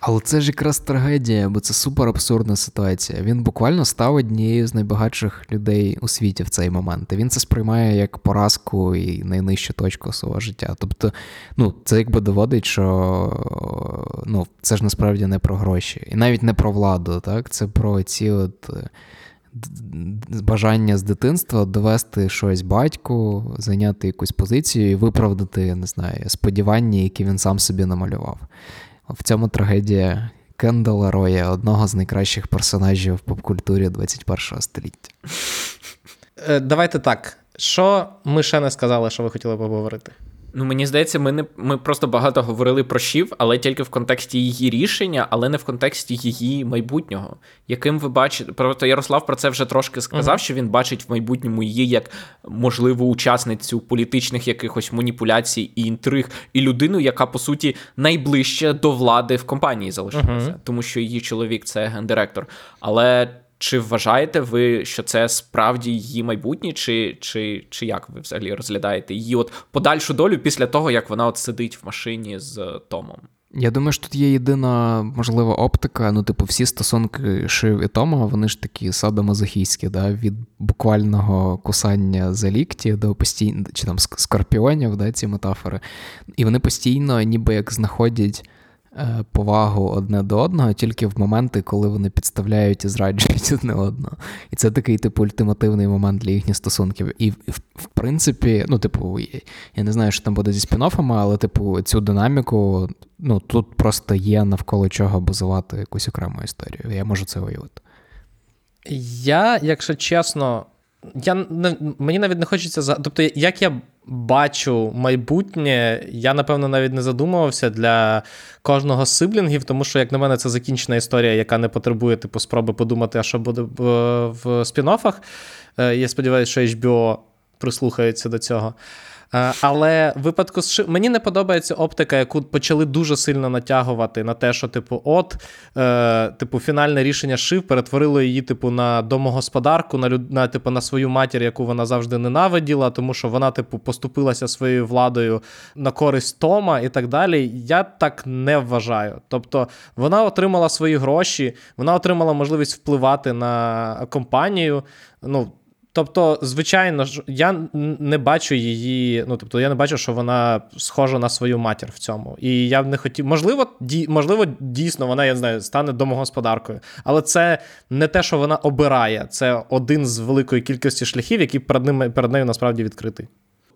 Але це ж якраз трагедія, бо це супер абсурдна ситуація. Він буквально став однією з найбагатших людей у світі в цей момент. І Він це сприймає як поразку і найнижчу точку свого життя. Тобто, ну, це якби доводить, що ну, це ж насправді не про гроші, і навіть не про владу, так? Це про ці от бажання з дитинства довести щось батьку, зайняти якусь позицію і виправдати, не знаю, сподівання, які він сам собі намалював. В цьому трагедія Кендала Роя, одного з найкращих персонажів в попкультурі 21 століття. Е, давайте так. Що ми ще не сказали, що ви хотіли поговорити? Ну, мені здається, ми не ми просто багато говорили про Шів, але тільки в контексті її рішення, але не в контексті її майбутнього. Яким ви бачите, просто Ярослав про це вже трошки сказав, uh-huh. що він бачить в майбутньому її як можливу учасницю політичних якихось маніпуляцій і інтриг, і людину, яка по суті найближче до влади в компанії залишилася, uh-huh. тому що її чоловік це гендиректор. Але чи вважаєте ви, що це справді її майбутнє, чи чи, чи як ви взагалі розглядаєте її от подальшу долю після того, як вона от сидить в машині з Томом? Я думаю, що тут є єдина можлива оптика. Ну, типу, всі стосунки Шив і Тома, вони ж такі садомазохійські, да? від буквального кусання за лікті до постійно чи там скорпіонів, да, ці метафори. І вони постійно, ніби як знаходять. Е, повагу одне до одного тільки в моменти, коли вони підставляють і зраджують одне одного. І це такий, типу, ультимативний момент для їхніх стосунків. І, в, принципі, ну, типу, я не знаю, що там буде зі спін-оффами, але, типу, цю динаміку, ну, тут просто є навколо чого базувати якусь окрему історію. Я можу це уявити. Я, якщо чесно, я мені навіть не хочеться Тобто, як я бачу майбутнє, я напевно навіть не задумувався для кожного з сиблінгів, тому що, як на мене, це закінчена історія, яка не потребує типу спроби подумати, а що буде в спін-оффах. Е, я сподіваюся, що HBO прислухається до цього. Е, але випадку з мені не подобається оптика, яку почали дуже сильно натягувати на те, що, типу, от, е, типу, фінальне рішення шив перетворило її, типу, на домогосподарку, на на, типу, на свою матір, яку вона завжди ненавиділа, тому що вона, типу, поступилася своєю владою на користь Тома і так далі. Я так не вважаю. Тобто вона отримала свої гроші, вона отримала можливість впливати на компанію. Ну, Тобто, звичайно ж, я не бачу її. Ну тобто, я не бачу, що вона схожа на свою матір в цьому. І я б не хотів. Можливо, ді, можливо, дійсно вона я не знаю, стане домогосподаркою, але це не те, що вона обирає. Це один з великої кількості шляхів, які перед ними перед нею насправді відкритий.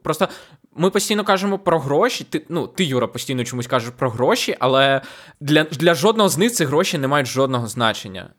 Просто ми постійно кажемо про гроші. Ти ну, ти, Юра, постійно чомусь кажеш про гроші, але для, для жодного з них ці гроші не мають жодного значення.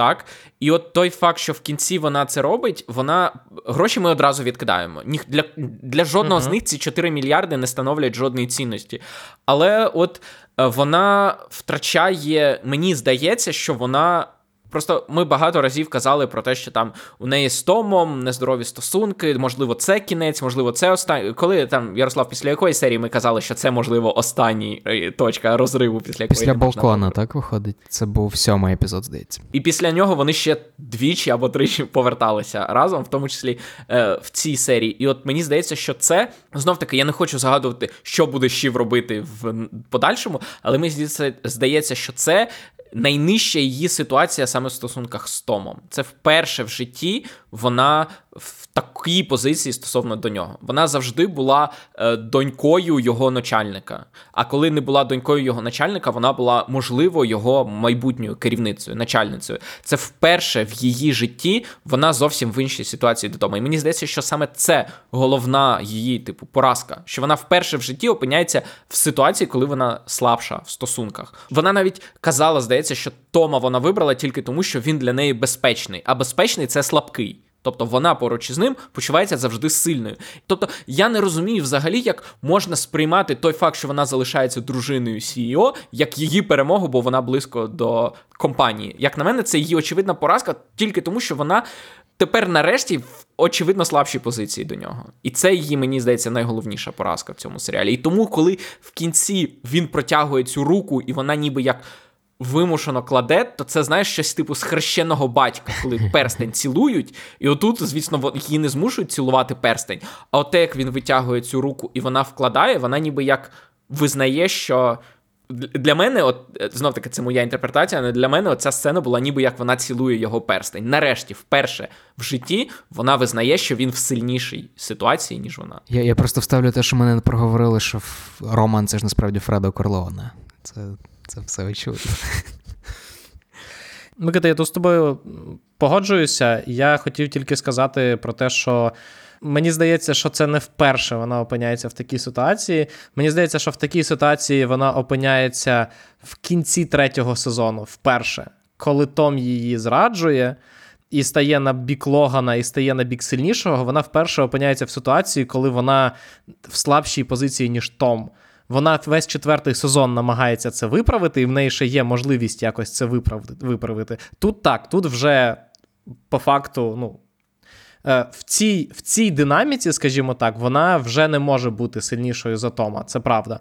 Так, і от той факт, що в кінці вона це робить, вона гроші ми одразу відкидаємо. Ніх для для жодного uh-huh. з них ці 4 мільярди не становлять жодної цінності. Але от е, вона втрачає, мені здається, що вона Просто ми багато разів казали про те, що там у неї з Томом нездорові стосунки, можливо, це кінець, можливо, це останній. Коли там Ярослав, після якої серії ми казали, що це, можливо, останній е, точка розриву, після якої Після балкона, так виходить. Це був сьомий епізод, здається. І після нього вони ще двічі або тричі поверталися разом, в тому числі е, в цій серії. І от мені здається, що це знов таки я не хочу загадувати, що буде Щів робити в подальшому, але мені здається, що це найнижча її ситуація саме в стосунках з Томом. Це вперше в житті вона в такій позиції стосовно до нього. Вона завжди була е, донькою його начальника. А коли не була донькою його начальника, вона була, можливо, його майбутньою керівницею, начальницею. Це вперше в її житті вона зовсім в іншій ситуації до Тома. І мені здається, що саме це головна її, типу, поразка. Що вона вперше в житті опиняється в ситуації, коли вона слабша в стосунках. Вона навіть казала, здається, що Тома вона вибрала тільки тому, що він для неї безпечний, а безпечний це слабкий. Тобто вона поруч із ним почувається завжди сильною. Тобто я не розумію взагалі, як можна сприймати той факт, що вона залишається дружиною CEO, як її перемогу, бо вона близько до компанії. Як на мене, це її очевидна поразка тільки тому, що вона тепер нарешті в очевидно слабшій позиції до нього. І це її, мені здається, найголовніша поразка в цьому серіалі. І тому, коли в кінці він протягує цю руку, і вона ніби як вимушено кладе, то це знаєш щось типу схрещеного батька, коли перстень цілують, і отут, звісно, її не змушують цілувати перстень. А от те, як він витягує цю руку і вона вкладає, вона ніби як визнає, що. Для мене, от знов таки, це моя інтерпретація, але для мене ця сцена була ніби як вона цілує його перстень. Нарешті, вперше в житті, вона визнає, що він в сильнішій ситуації, ніж вона. Я я просто вставлю те, що мене не проговорили, що Роман це ж насправді Фредо Корлеоне. Це це все очевидно. Микита, я тут з тобою погоджуюся. Я хотів тільки сказати про те, що. Мені здається, що це не вперше вона опиняється в такій ситуації. Мені здається, що в такій ситуації вона опиняється в кінці третього сезону, вперше, коли Том її зраджує. і стає на бік Логана, і стає на бік сильнішого, вона вперше опиняється в ситуації, коли вона в слабшій позиції, ніж Том. Вона весь четвертий сезон намагається це виправити, і в неї ще є можливість якось це виправити. Тут так, тут вже по факту, ну. Е, в цій в цій динаміці, скажімо так, вона вже не може бути сильнішою за Тома, це правда.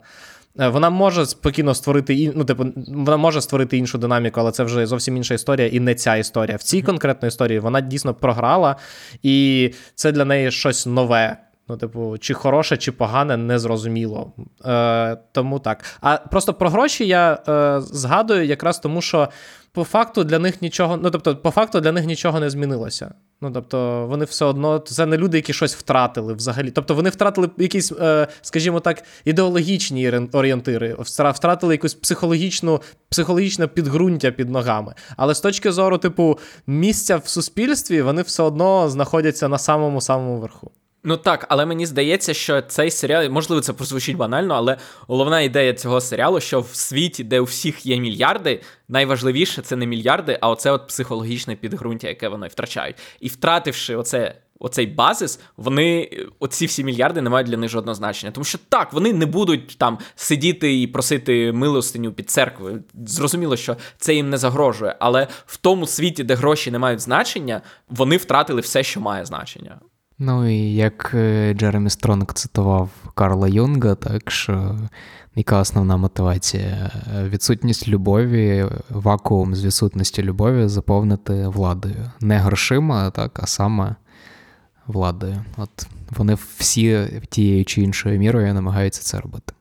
Е, вона може спокійно створити ну, типу, вона може створити іншу динаміку, але це вже зовсім інша історія, і не ця історія. В цій конкретній історії вона дійсно програла, і це для неї щось нове. Ну, типу, чи хороше, чи погане, незрозуміло. Е, Тому так. А просто про гроші я е, згадую якраз тому, що по факту для них нічого, ну тобто, по факту для них нічого не змінилося. Ну, тобто, вони все одно, це не люди, які щось втратили взагалі. Тобто вони втратили якісь, е, скажімо так, ідеологічні орієнтири, втратили якусь психологічну, психологічне підґрунтя під ногами. Але з точки зору, типу, місця в суспільстві, вони все одно знаходяться на самому самому верху. Ну так, але мені здається, що цей серіал, можливо, це прозвучить банально, але головна ідея цього серіалу, що в світі, де у всіх є мільярди, найважливіше це не мільярди, а оце от психологічне підґрунтя, яке вони втрачають. І втративши оце. Оцей базис, вони, оці всі мільярди не мають для них жодного значення. Тому що так, вони не будуть там сидіти і просити милостиню під церквою. Зрозуміло, що це їм не загрожує. Але в тому світі, де гроші не мають значення, вони втратили все, що має значення. Ну і як е, Джеремі Стронг цитував Карла Юнга, так що яка основна мотивація? Відсутність любові, вакуум з відсутності любові заповнити владою. Не грошима, так, а саме владою. От вони всі тією чи іншою мірою намагаються це робити.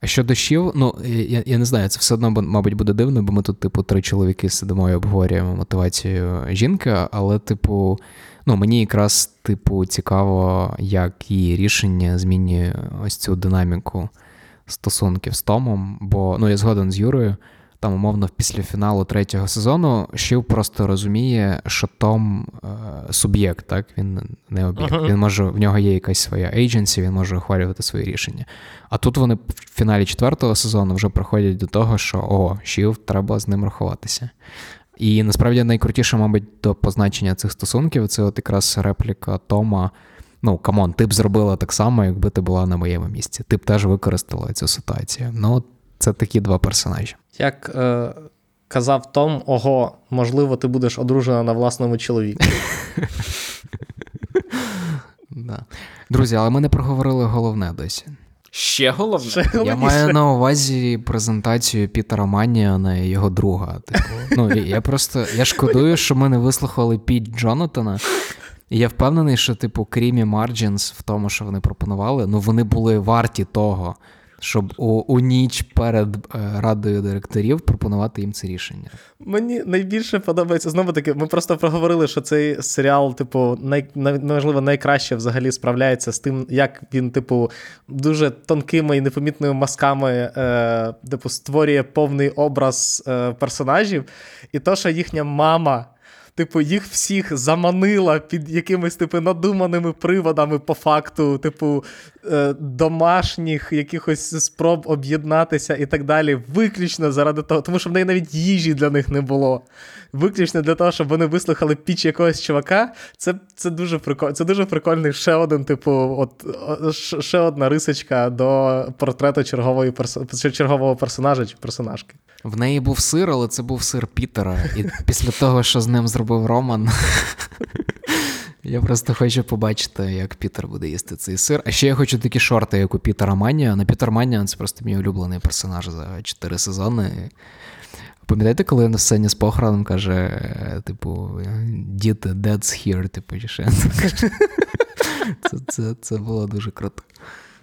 А що дощів, ну я я не знаю, це все одно, мабуть, буде дивно, бо ми тут, типу, три чоловіки сидимо і обговорюємо мотивацію жінки, але, типу, ну, мені якраз, типу, цікаво, як її рішення змінює ось цю динаміку стосунків з Томом. Бо ну, я згоден з Юрою там, умовно, після фіналу третього сезону Шив просто розуміє, що Том е, суб'єкт, так? Він не об'єкт. Uh-huh. Він може, в нього є якась своя agency, він може ухвалювати свої рішення. А тут вони в фіналі четвертого сезону вже приходять до того, що о, Шів, треба з ним рахуватися. І насправді найкрутіше, мабуть, до позначення цих стосунків це от якраз репліка Тома. Ну, come on, ти б зробила так само, якби ти була на моєму місці. Ти б теж використала цю ситуацію. Ну, це такі два персонажі. Як е, казав Том, ого, можливо, ти будеш одружена на власному чоловіку. Да. Друзі, але ми не проговорили головне досі. Ще головне? Ще Я маю на увазі презентацію Пітера Маніона і його друга. Типу. Ну, Я просто я шкодую, що ми не вислухали Піт Джонатана. І я впевнений, що, типу, крім Margins в тому, що вони пропонували, ну вони були варті того щоб у, у ніч перед е, радою директорів пропонувати їм це рішення. Мені найбільше подобається знову таки. Ми просто проговорили, що цей серіал, типу, най, можливо, найкраще взагалі справляється з тим, як він, типу, дуже тонкими і непомітними мазками, е, типу, створює повний образ е, персонажів, і то, що їхня мама типу, їх всіх заманила під якимись типу, надуманими приводами по факту, типу, е, домашніх якихось спроб об'єднатися і так далі. Виключно заради того, тому що в неї навіть їжі для них не було. Виключно для того, щоб вони вислухали піч якогось чувака. Це це дуже прикольно. Це дуже прикольний ще один, типу, от ще одна рисочка до портрету чергової перс... чергового персонажа чи персонажки. В неї був сир, але це був сир Пітера. І після того, що з ним зробив Роман, я просто хочу побачити, як Пітер буде їсти цей сир. А ще я хочу такі шорти, як у Пітера Манія. На Пітер Манія це просто мій улюблений персонаж за 4 сезони. Пам'ятаєте, коли на сцені з похороном каже, типу, діти, that's here, типу, ще. Це, це, це було дуже круто.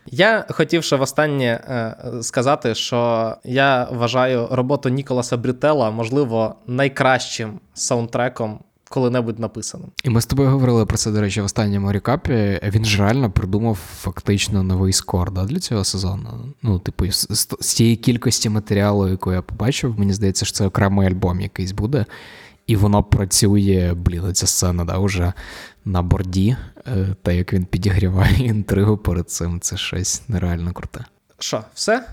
Я хотів ще востаннє е, сказати, що я вважаю роботу Ніколаса Брютела, можливо, найкращим саундтреком. Коли-небудь написаним. І ми з тобою говорили про це, до речі, в останньому рекапі. Він ж реально придумав фактично новий скор да, для цього сезону. Ну, типу, з, з, з тієї кількості матеріалу, яку я побачив, мені здається, що це окремий альбом якийсь буде. І воно працює, блін, ця сцена, да, уже на борді, е, та як він підігріває інтригу перед цим, це щось нереально круте. Що, все?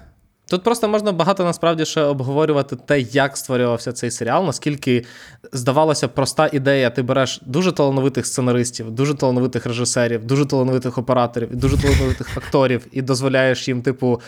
Тут просто можна багато насправді ще обговорювати те, як створювався цей серіал, наскільки здавалося проста ідея. Ти береш дуже талановитих сценаристів, дуже талановитих режисерів, дуже талановитих операторів, дуже талановитих акторів, і дозволяєш їм, типу,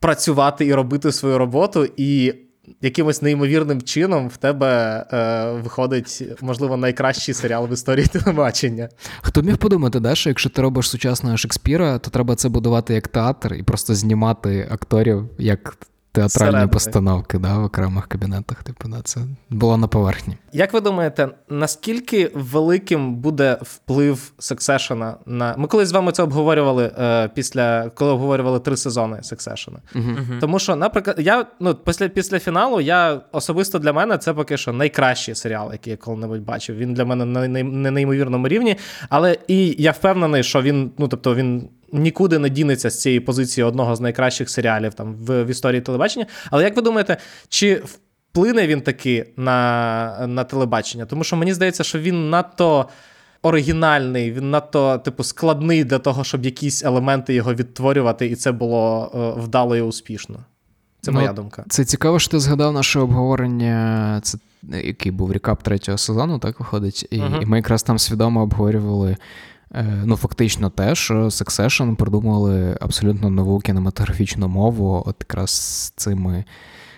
працювати і робити свою роботу. і якимось неймовірним чином в тебе е, виходить, можливо, найкращий серіал в історії телебачення. Хто міг подумати, да, що якщо ти робиш сучасного Шекспіра, то треба це будувати як театр і просто знімати акторів як театральні Середини. постановки да, в окремих кабінетах. Типу, да, це було на поверхні. Як ви думаєте, наскільки великим буде вплив Сексешена на. Ми колись з вами це обговорювали е, після коли обговорювали три сезони Сексешена. Uh-huh. Тому що, наприклад, я ну, після після фіналу я особисто для мене це поки що найкращий серіал, який я коли-небудь бачив. Він для мене на неймовірному рівні. Але і я впевнений, що він, ну тобто, він нікуди не дінеться з цієї позиції одного з найкращих серіалів там в, в історії телебачення. Але як ви думаєте, чи вплине він таки на, на телебачення? Тому що мені здається, що він надто. Оригінальний, він надто, типу, складний для того, щоб якісь елементи його відтворювати, і це було е, вдало і успішно. Це ну, моя думка. Це цікаво, що ти згадав наше обговорення, це який був рекап третього сезону, так виходить. І, uh-huh. і ми якраз там свідомо обговорювали ну, фактично те, що Succession придумали абсолютно нову кінематографічну мову, от якраз з цими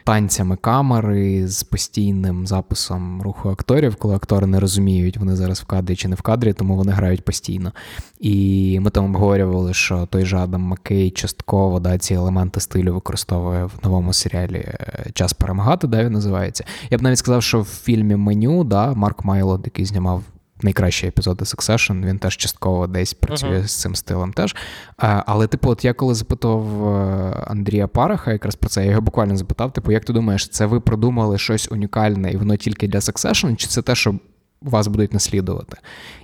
танцями камери, з постійним записом руху акторів, коли актори не розуміють, вони зараз в кадрі чи не в кадрі, тому вони грають постійно. І ми там обговорювали, що той же Адам Маккей частково да, ці елементи стилю використовує в новому серіалі е, Час перемагати, да, він називається. Я б навіть сказав, що в фільмі меню да, Марк Майло, який знімав найкращі епізоди Succession, він теж частково десь працює uh-huh. з цим стилем теж. А, Але, типу, от я коли запитав е, Андрія Параха, якраз про це, я його буквально запитав: типу, як ти думаєш, це ви продумали щось унікальне і воно тільки для Succession, чи це те, що вас будуть наслідувати?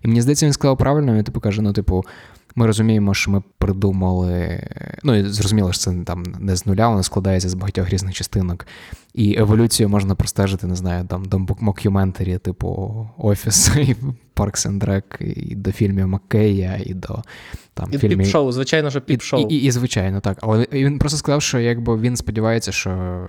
І мені здається, він сказав правильно, він типу каже: ну, типу. Ми розуміємо, що ми придумали. Ну і зрозуміло, що це там не з нуля, воно складається з багатьох різних частинок. І еволюцію можна простежити, не знаю, там до мокюментарі, типу Офіс, і Parks and Rec, і до фільмів Маккея, і до там і фільмів... піп-шоу, звичайно, що піп-шоу. І, і, і, звичайно, так. Але він просто сказав, що якби він сподівається, що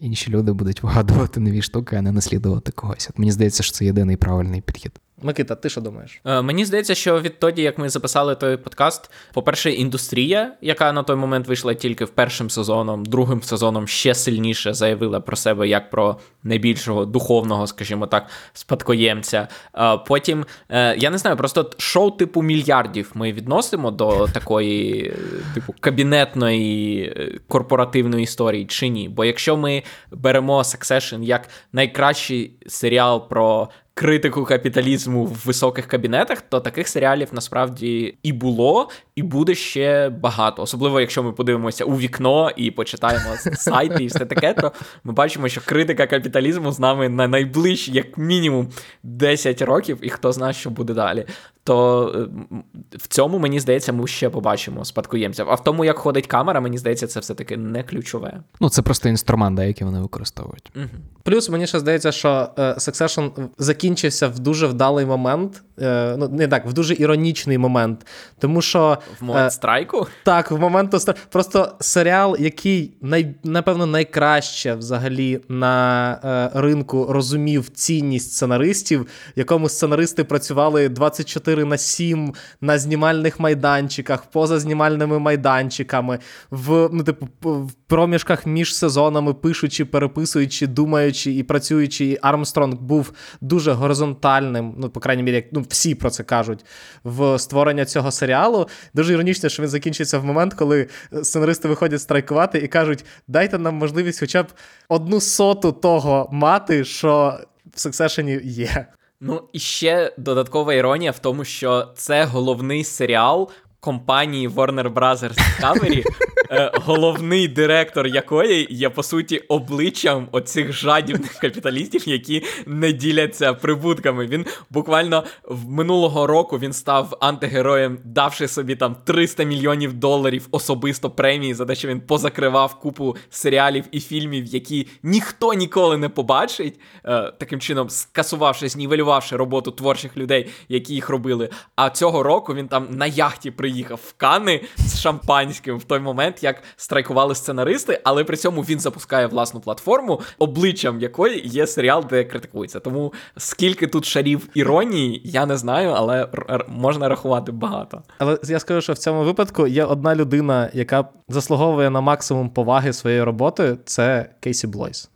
інші люди будуть вигадувати нові штуки, а не наслідувати когось. От Мені здається, що це єдиний правильний підхід. Микита, ти що думаєш? Е, мені здається, що відтоді, як ми записали той подкаст, по-перше, індустрія, яка на той момент вийшла тільки в першим сезоном, другим сезоном ще сильніше заявила про себе як про найбільшого духовного, скажімо так, спадкоємця. Е, потім, е, я не знаю, просто шоу типу мільярдів ми відносимо до такої, е, типу, кабінетної е, корпоративної історії чи ні. Бо якщо ми беремо Succession як найкращий серіал про критику капіталізму в високих кабінетах, то таких серіалів насправді і було, і буде ще багато. Особливо, якщо ми подивимося у вікно і почитаємо сайти і все таке, то ми бачимо, що критика капіталізму з нами на найближчі, як мінімум, 10 років, і хто знає, що буде далі. То е, в цьому, мені здається, ми ще побачимо спадкоємців. А в тому, як ходить камера, мені здається, це все-таки не ключове. Ну, це просто інструмент, да, який вони використовують. Угу. Плюс мені ще здається, що е, Succession закінчився в дуже вдалий момент. Е, ну, не так, в дуже іронічний момент. Тому що. В момент страйку? Так, в момент страйку. Просто серіал, який най, напевно найкраще взагалі на ринку розумів цінність сценаристів, якому сценаристи працювали 24 на 7 на знімальних майданчиках, поза знімальними майданчиками, в ну, типу, в проміжках між сезонами, пишучи, переписуючи, думаючи і працюючи. І Армстронг був дуже горизонтальним, ну, по крайній мірі, ну, всі про це кажуть, в створення цього серіалу. Дуже іронічно, що він закінчиться в момент, коли сценаристи виходять страйкувати і кажуть: дайте нам можливість хоча б одну соту того мати, що в Сексешені є. Ну і ще додаткова іронія в тому, що це головний серіал компанії Warner Bros. Discovery, Е, головний директор якої є по суті обличчям оцих жадібних капіталістів, які не діляться прибутками. Він буквально в минулого року він став антигероєм, давши собі там 300 мільйонів доларів особисто премії за те, що він позакривав купу серіалів і фільмів, які ніхто ніколи не побачить, е, таким чином скасувавши, знівелювавши роботу творчих людей, які їх робили. А цього року він там на яхті приїхав приїхав в Кани з шампанським в той момент, як страйкували сценаристи, але при цьому він запускає власну платформу, обличчям якої є серіал, де критикується. Тому скільки тут шарів іронії, я не знаю, але р- можна рахувати багато. Але я скажу, що в цьому випадку є одна людина, яка заслуговує на максимум поваги своєю роботою, це Кейсі Блойс.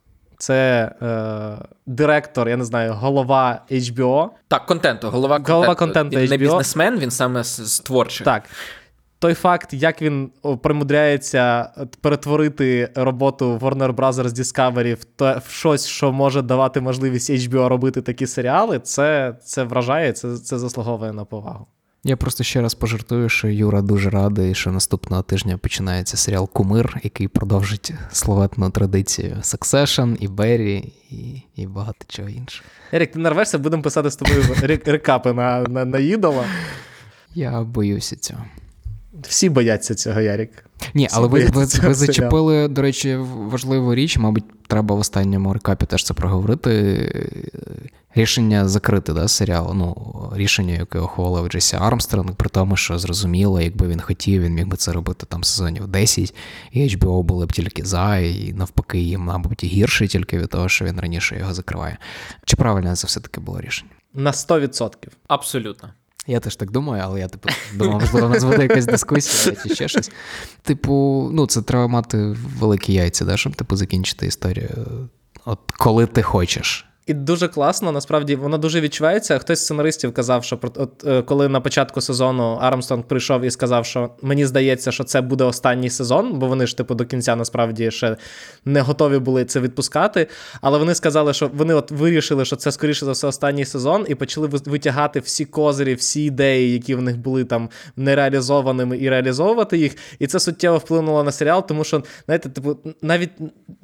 Це е, директор, я не знаю, голова HBO. Так, контенту, голова, голова контенту. Він HBO. не бізнесмен, він саме з, творчих. Так. Той факт, як він примудряється перетворити роботу Warner Bros. Discovery в, те, в щось, що може давати можливість HBO робити такі серіали, це це вражає, це, це заслуговує на повагу. Я просто ще раз пожартую, що Юра дуже радий, що наступного тижня починається серіал Кумир, який продовжить словетну традицію Succession, і Беррі, і і багато чого іншого. Ерік, ти нарвешся, будемо писати з тобою рекапи на, на, на ідола. Я боюся цього. Всі бояться цього, Ярік. Ні, але ви, ви, ви зачепили, до речі, важливу річ, мабуть, треба в останньому рекапі теж це проговорити. Рішення закрити да, серіал, ну, рішення, яке ухвалив Джесі Армстронг, при тому, що зрозуміло, якби він хотів, він міг би це робити там сезонів 10, і HBO були б тільки за, і навпаки, їм, мабуть, гірше тільки від того, що він раніше його закриває. Чи правильно це все-таки було рішення? На 100%. Абсолютно. Я теж так думаю, але я типу думав, можливо, у нас буде якась дискусія чи ще щось. Типу, ну, це треба мати великі яйця, да, щоб типу закінчити історію. От коли ти хочеш. І дуже класно, насправді воно дуже відчувається. Хтось з сценаристів казав, що от коли на початку сезону Армстронг прийшов і сказав, що мені здається, що це буде останній сезон, бо вони ж типу до кінця насправді ще не готові були це відпускати. Але вони сказали, що вони от вирішили, що це скоріше за все останній сезон, і почали витягати всі козирі, всі ідеї, які в них були там нереалізованими, і реалізовувати їх. І це суттєво вплинуло на серіал, тому що знаєте, типу, навіть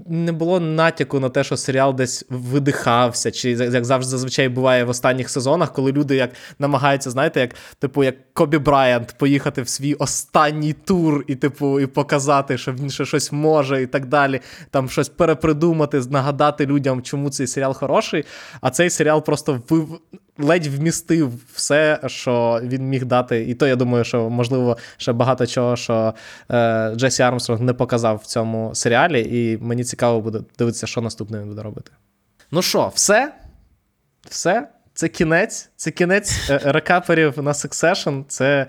не було натяку на те, що серіал десь видихав чи як завжди зазвичай буває в останніх сезонах, коли люди як намагаються, знаєте, як типу, як Кобі Брайант поїхати в свій останній тур і, типу, і показати, що він ще щось може, і так далі. Там щось перепридумати, нагадати людям, чому цей серіал хороший. А цей серіал просто вив. Ледь вмістив все, що він міг дати. І то я думаю, що можливо ще багато чого, що е, Джесі Армстронг не показав в цьому серіалі, і мені цікаво буде дивитися, що наступне він буде робити. Ну що, все? Все? Це кінець. Це кінець е, рекаперів на Succession. Це.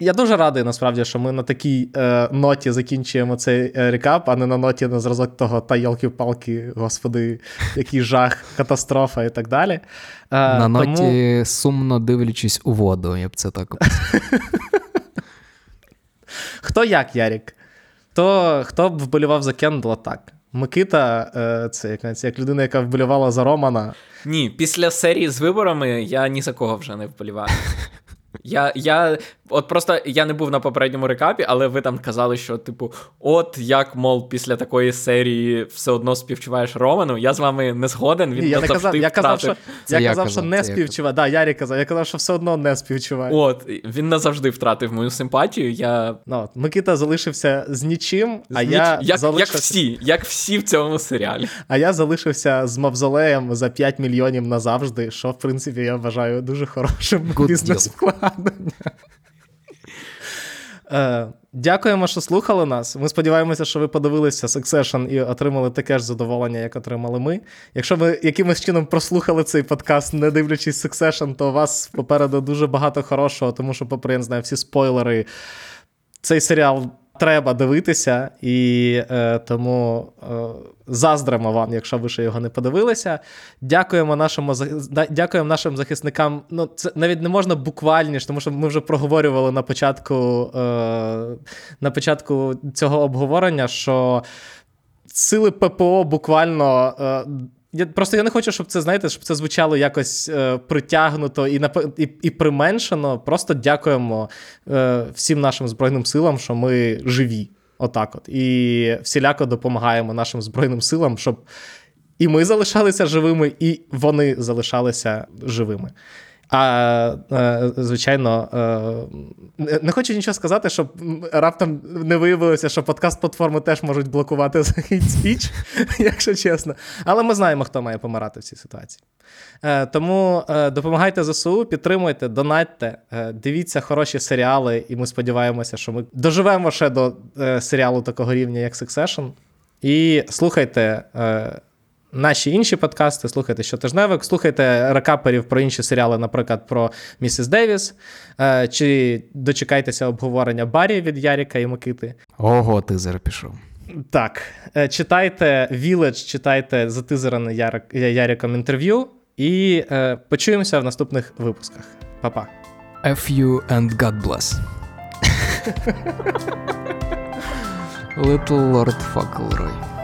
Я дуже радий, насправді, що ми на такій е, ноті закінчуємо цей е, рекап, а не на ноті на зразок того та йолки-палки, господи, який жах, катастрофа і так далі. Е, на ноті сумно дивлячись у воду, я б це так описав. Хто як, Ярік? Хто, хто б вболівав за Кендла так? Микита, е, це як, як людина, яка вболівала за Романа. Ні, після серії з виборами я ні за кого вже не вболіваю. Я я от просто я не був на попередньому рекапі, але ви там казали, що, типу, от як, мов, після такої серії все одно співчуваєш Роману. Я з вами не згоден. Він я не казав, я казав, що я, я казав, що не співчуваю. Да, Ярі казав, я казав, що все одно не співчуваю. От, він назавжди втратив мою симпатію. Я... Ну, Микита залишився з нічим, з а ніч... я як, залишився... як всі, як всі в цьому серіалі. А я залишився з мавзолеєм за 5 мільйонів назавжди, що, в принципі, я вважаю дуже хорошим бізнес-вкладенням. Е, дякуємо, що слухали нас. Ми сподіваємося, що ви подивилися Succession і отримали таке ж задоволення, як отримали ми. Якщо ви якимось чином прослухали цей подкаст, не дивлячись Succession, то у вас попереду дуже багато хорошого, тому що, попри я не знаю, всі спойлери. Цей серіал треба дивитися, і е, тому е, заздримо вам, якщо ви ще його не подивилися. Дякуємо нашому дякуємо нашим захисникам. Ну, це навіть не можна буквальніше, тому що ми вже проговорювали на початку, е, на початку цього обговорення, що сили ППО буквально. Е, я Просто я не хочу, щоб це, знаєте, щоб це звучало якось е, притягнуто і і, і применшено. Просто дякуємо е, всім нашим Збройним силам, що ми живі. Отак от. І всіляко допомагаємо нашим Збройним силам, щоб і ми залишалися живими, і вони залишалися живими. А е, звичайно, е, не хочу нічого сказати, щоб раптом не виявилося, що подкаст-платформи теж можуть блокувати за спіч, якщо чесно. Але ми знаємо, хто має помирати в цій ситуації. Е, тому допомагайте ЗСУ, підтримуйте, донатьте, дивіться хороші серіали, і ми сподіваємося, що ми доживемо ще до серіалу такого рівня, як Succession. І слухайте наші інші подкасти, слухайте щотижневик, слухайте рекаперів про інші серіали, наприклад, про Місіс Девіс, е, чи дочекайтеся обговорення Барі від Яріка і Микити. Ого, тизер пішов. Так. Е, читайте Village, читайте затизерене Яриком інтерв'ю, і е, почуємося в наступних випусках. Па-па. F you and God bless. Little Lord Fuckleroy.